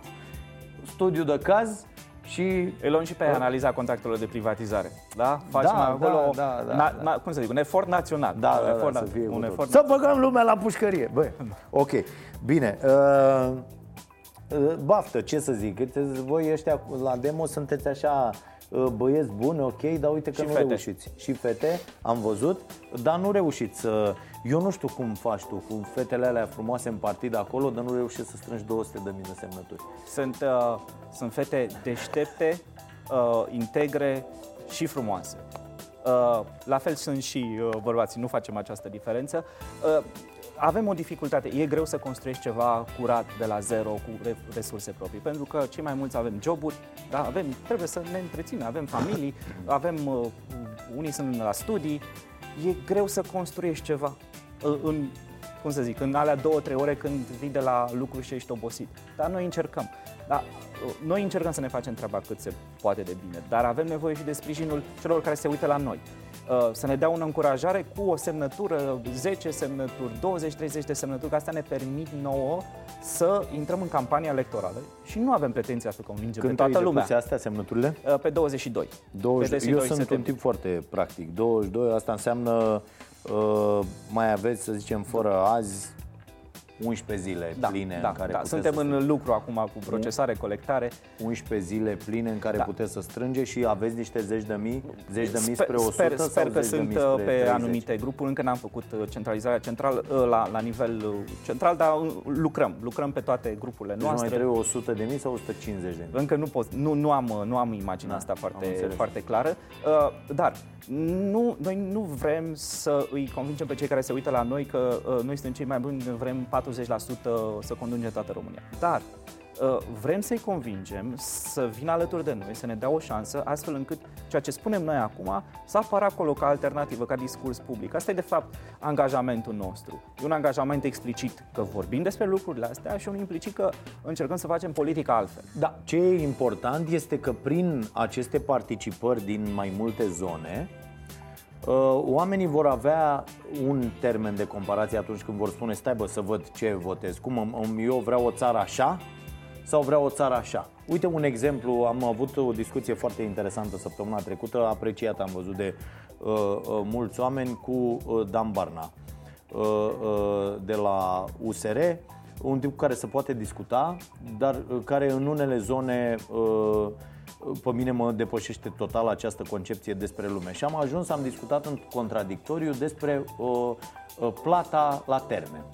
studiu de caz și Îl luăm și pe analiza contractelor de privatizare. Da? Facem Da, acolo, da, da, da, na, da. na, cum să zic, un efort național. Da, un da, efort, da, să na- fie un cu efort tot. Să băgăm lumea la pușcărie. Bă, ok. Bine. Uh, uh, baftă, ce să zic. Uite, Voi ăștia la demo sunteți așa uh, băieți buni, ok, dar uite că Și nu fete. reușiți. Și fete, am văzut, dar nu reușiți să... Eu nu știu cum faci tu cu fetele alea frumoase în partid acolo, dar nu reușești să strângi 200 de mii de semnături. Sunt, uh, sunt fete deștepte, uh, integre și frumoase. Uh, la fel sunt și uh, bărbații, nu facem această diferență. Uh, avem o dificultate, e greu să construiești ceva curat de la zero cu re- resurse proprii, pentru că cei mai mulți avem joburi, da? avem, trebuie să ne întreținem, avem familii, avem, uh, unii sunt la studii, e greu să construiești ceva uh, în cum să zic, în alea două, trei ore când vii de la lucru și ești obosit. Dar noi încercăm. Dar uh, noi încercăm să ne facem treaba cât se poate de bine, dar avem nevoie și de sprijinul celor care se uită la noi. Uh, Să ne dea o încurajare cu o semnătură, 10 semnături, 20-30 de semnături, că asta ne permit nouă să intrăm în campania electorală și nu avem pretenția să convingem Când pe toată lumea. depuse astea semnăturile? Uh, Pe 22. 20, Pe eu 22 sunt un septembrie. tip foarte practic. 22, asta înseamnă uh, mai aveți, să zicem, fără azi 11 zile Da, pline da, în care da. puteți Suntem să în lucru acum cu procesare, colectare. 11 zile pline în care Da. puteți să strânge și aveți niște zeci de mii, zeci de mii Sper- spre 100 sper, sau sper că zeci de sunt mii uh, spre pe 30? anumite grupuri, încă n-am făcut uh, centralizarea central uh, la, la nivel uh, central, dar uh, lucrăm, lucrăm pe toate grupurile Deci mai noastre. trebuie 100 de mii sau 150 de mii? Încă nu pot, nu, nu am, uh, nu am imaginea Da, asta am foarte, înțeles. foarte clară, uh, dar nu, noi nu vrem să îi convingem pe cei care se uită la noi că uh, noi suntem cei mai buni, vrem 40% să conducem toată România. Dar uh, vrem să-i convingem să vină alături de noi, să ne dea o șansă, astfel încât ceea ce spunem noi acum să apară acolo ca alternativă, ca discurs public. Asta e de fapt angajamentul nostru. E un angajament explicit că vorbim despre lucrurile astea și un implicit că încercăm să facem politica altfel. Da, ce e important este că prin aceste participări din mai multe zone, uh, oamenii vor avea un termen de comparație atunci când vor spune stai bă să văd ce votez, cum am- am- eu vreau o țară așa sau vreau o țară așa. Uite un exemplu, am avut o discuție foarte interesantă săptămâna trecută, apreciată am văzut de uh, uh, mulți oameni cu uh, Dan Barna uh, uh, de la USR, un tip cu care se poate discuta, dar uh, care în unele zone uh, pe mine mă depășește total această concepție despre lume. Și am ajuns, am discutat în contradictoriu despre uh, uh, plata la termen.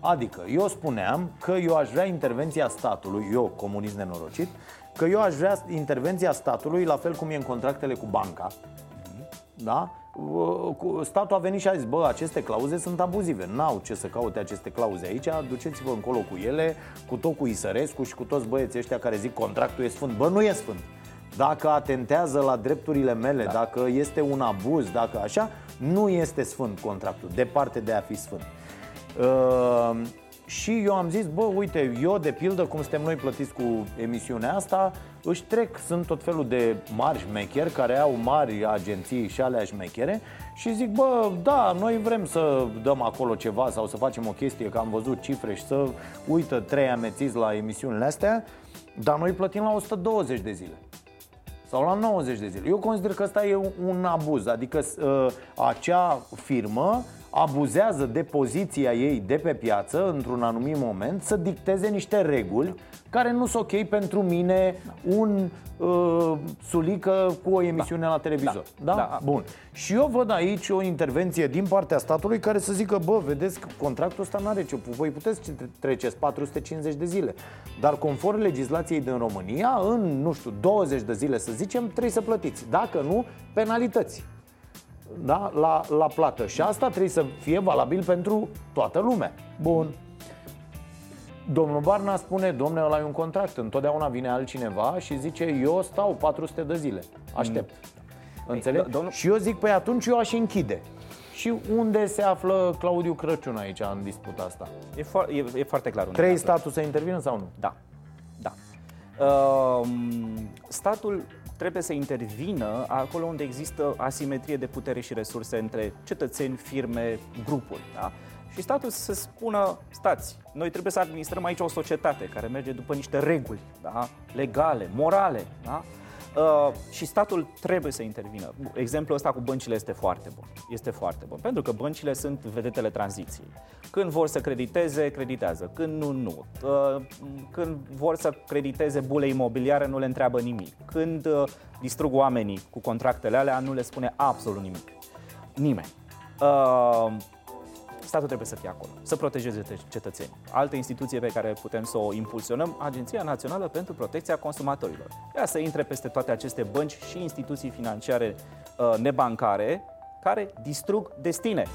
Adică eu spuneam că eu aș vrea intervenția statului, eu, comunist nenorocit, că eu aș vrea intervenția statului la fel cum e în contractele cu banca, da? Uh, cu- Statul a venit și a zis, bă, aceste clauze sunt abuzive, n-au ce să caute aceste clauze aici, duceți-vă încolo cu ele, cu tot cu Isărescu și cu toți băieții ăștia care zic contractul e sfânt. Bă, nu e sfânt. Dacă atentează la drepturile mele, da. dacă este un abuz, dacă așa, nu este sfânt contractul, departe de a fi sfânt. Uh, și eu am zis, bă, uite, eu de pildă, cum suntem noi plătiți cu emisiunea asta, își trec, sunt tot felul de mari șmecheri care au mari agenții și alea șmechere și zic, bă, da, noi vrem să dăm acolo ceva sau să facem o chestie, că am văzut cifre și să uită trei amețiți la emisiunile astea, dar noi plătim la 120 de zile sau la 90 de zile. Eu consider că ăsta e un abuz, adică uh, acea firmă abuzează de poziția ei de pe piață într-un anumit moment să dicteze niște reguli care nu sunt ok pentru mine un uh, sulică cu o emisiune la televizor. Da? Da. Da. Bun. Și eu văd aici o intervenție din partea statului care să zică, bă, vedeți că contractul ăsta nu are ce, voi puteți ce treceți 450 de zile. Dar conform legislației din România, în, nu știu, 20 de zile să zicem, trebuie să plătiți. Dacă nu, penalități. Da? La, la plată. Și asta trebuie să fie valabil pentru toată lumea. Bun. Domnul Barna spune, domnule, ăla e un contract, întotdeauna vine altcineva și zice, eu stau 400 de zile, aștept. Înțeleg? do- domnul- Și eu zic, păi atunci eu aș închide. Și unde se află Claudiu Crăciun aici în disputa asta? E, fo- e, e foarte clar. unde Trei ne aflăm. statul să intervină sau nu? Da, da. Uh, statul trebuie să intervină acolo unde există asimetrie de putere și resurse între cetățeni, firme, grupuri. Da? și statul să spună, stați, noi trebuie să administrăm aici o societate care merge după niște reguli da? legale, morale. Da? Uh, și statul trebuie să intervină. Exemplul ăsta cu băncile este foarte bun. Este foarte bun. Pentru că băncile sunt vedetele tranziției. Când vor să crediteze, creditează. Când nu, nu. Uh, când vor să crediteze bule imobiliare, nu le întreabă nimic. Când uh, distrug oamenii cu contractele alea, nu le spune absolut nimic. Nimeni. Uh, statul trebuie să fie acolo, să protejeze cetățenii. Altă instituție pe care putem să o impulsionăm, Agenția Națională pentru Protecția Consumatorilor. Ea să intre peste toate aceste bănci și instituții financiare uh, nebancare care distrug destine.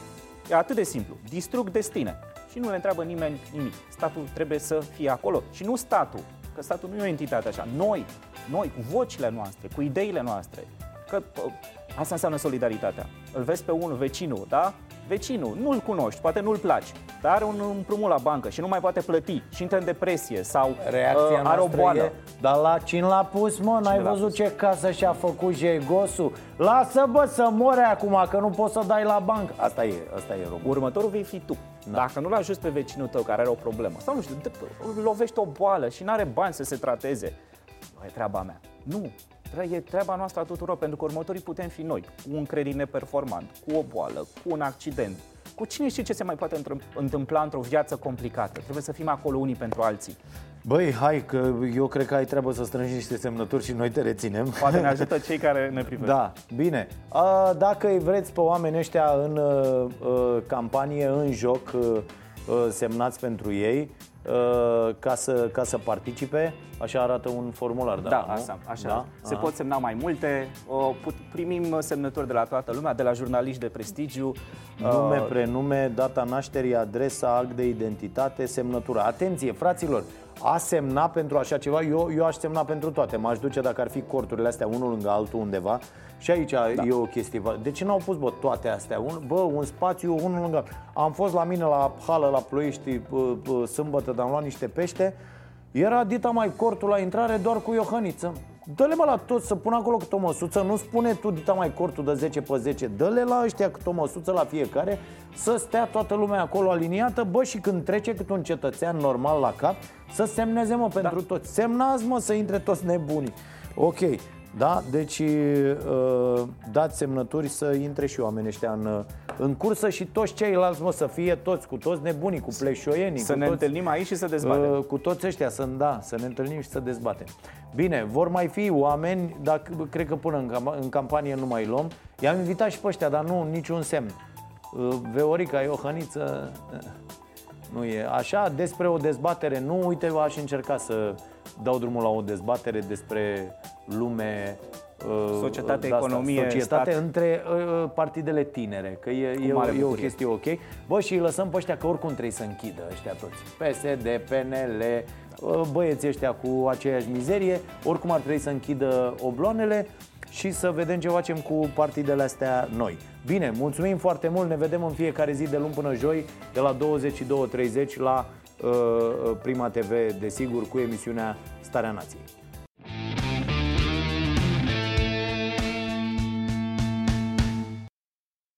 E atât de simplu. Distrug destine. Și nu le întreabă nimeni nimic. Statul trebuie să fie acolo. Și nu statul, că statul nu e o entitate așa. Noi, noi, cu vocile noastre, cu ideile noastre. Că uh, asta înseamnă solidaritatea. Îl vezi pe unul, vecinul, da? Vecinul, nu-l cunoști, poate nu-l placi, dar are un împrumut la bancă și nu mai poate plăti și intră în depresie sau Reacția uh, are o boală. E, dar la cine l-a pus, mă? N-ai cine văzut ce casă și-a făcut jegosul? Lasă, bă, să mori acum, că nu poți să dai la bancă. Asta e, asta e român. Următorul vei fi tu. Da. Dacă nu-l ajuți pe vecinul tău care are o problemă, sau nu știu, lovește o boală și nu are bani să se trateze, e treaba mea. Nu, E treaba noastră a tuturor, pentru că următorii putem fi noi, cu un credit neperformant, cu o boală, cu un accident, cu cine știe ce se mai poate întâmpla într-o viață complicată. Trebuie să fim acolo unii pentru alții. Băi, hai că eu cred că ai treabă să strângi niște semnături și noi te reținem. Poate ne ajută cei care ne privesc. Da, bine. A, dacă îi vreți pe oamenii ăștia în uh, uh campanie, în joc, uh, uh, semnați pentru ei, Uh, ca să, ca să participe. Așa arată un formular, da? Da, așa. așa. Da? Se Aha. pot semna mai multe. Primim semnături de la toată lumea, de la jurnaliști de prestigiu. Nume, uh, prenume, data nașterii, adresa, act de identitate, semnătura. Atenție, fraților! A semna pentru așa ceva, eu, eu aș semna pentru toate. M-aș duce dacă ar fi corturile astea unul lângă altul undeva și aici da. e o chestie. De ce n-au pus, bă, toate astea? Un, bă, un spațiu, unul lângă... Am fost la mine la hală, la Ploiești, sâmbătă, dar am luat niște pește. Era dita mai cortul la intrare doar cu Iohăniță. Dă-le mă la toți să pun acolo câte o măsuță Nu spune tu dita mai cortul de 10 pe 10 Dă-le la ăștia câte o măsuță la fiecare Să stea toată lumea acolo aliniată Bă, și când trece câte un cetățean normal la cap Să semneze, mă, pentru da. toți. Semnați, mă, să intre toți nebunii. Ok, da? Deci uh, dați semnături să intre și oamenii ăștia în, în cursă și toți ceilalți, mă, să fie toți, cu toți nebunii, cu pleșoienii Să cu ne toți, întâlnim aici și să dezbatem. uh, Cu toți ăștia, să, da, să ne întâlnim și să dezbatem Bine, vor mai fi oameni, dar cred că până în, în campanie nu mai luăm. I-am invitat și pe ăștia, dar nu, niciun semn. Uh, Veorica, Iohăniță, uh, nu e așa, despre o dezbatere Nu, uite, aș încerca să dau drumul la o dezbatere despre lume uh, Societate, asta, economie, Societate stat. între uh, partidele tinere Că e, e, e o chestie ok. Bă, și îi lăsăm pe ăștia că oricum trebuie să închidă ăștia toți. PSD, PNL, uh, băieții ăștia cu aceeași mizerie Oricum ar trebui să închidă obloanele și să vedem ce facem cu partidele astea noi. Bine, mulțumim foarte mult, ne vedem în fiecare zi de luni până joi, de la 22.30 la uh, Prima TV, desigur, cu emisiunea Starea Nației.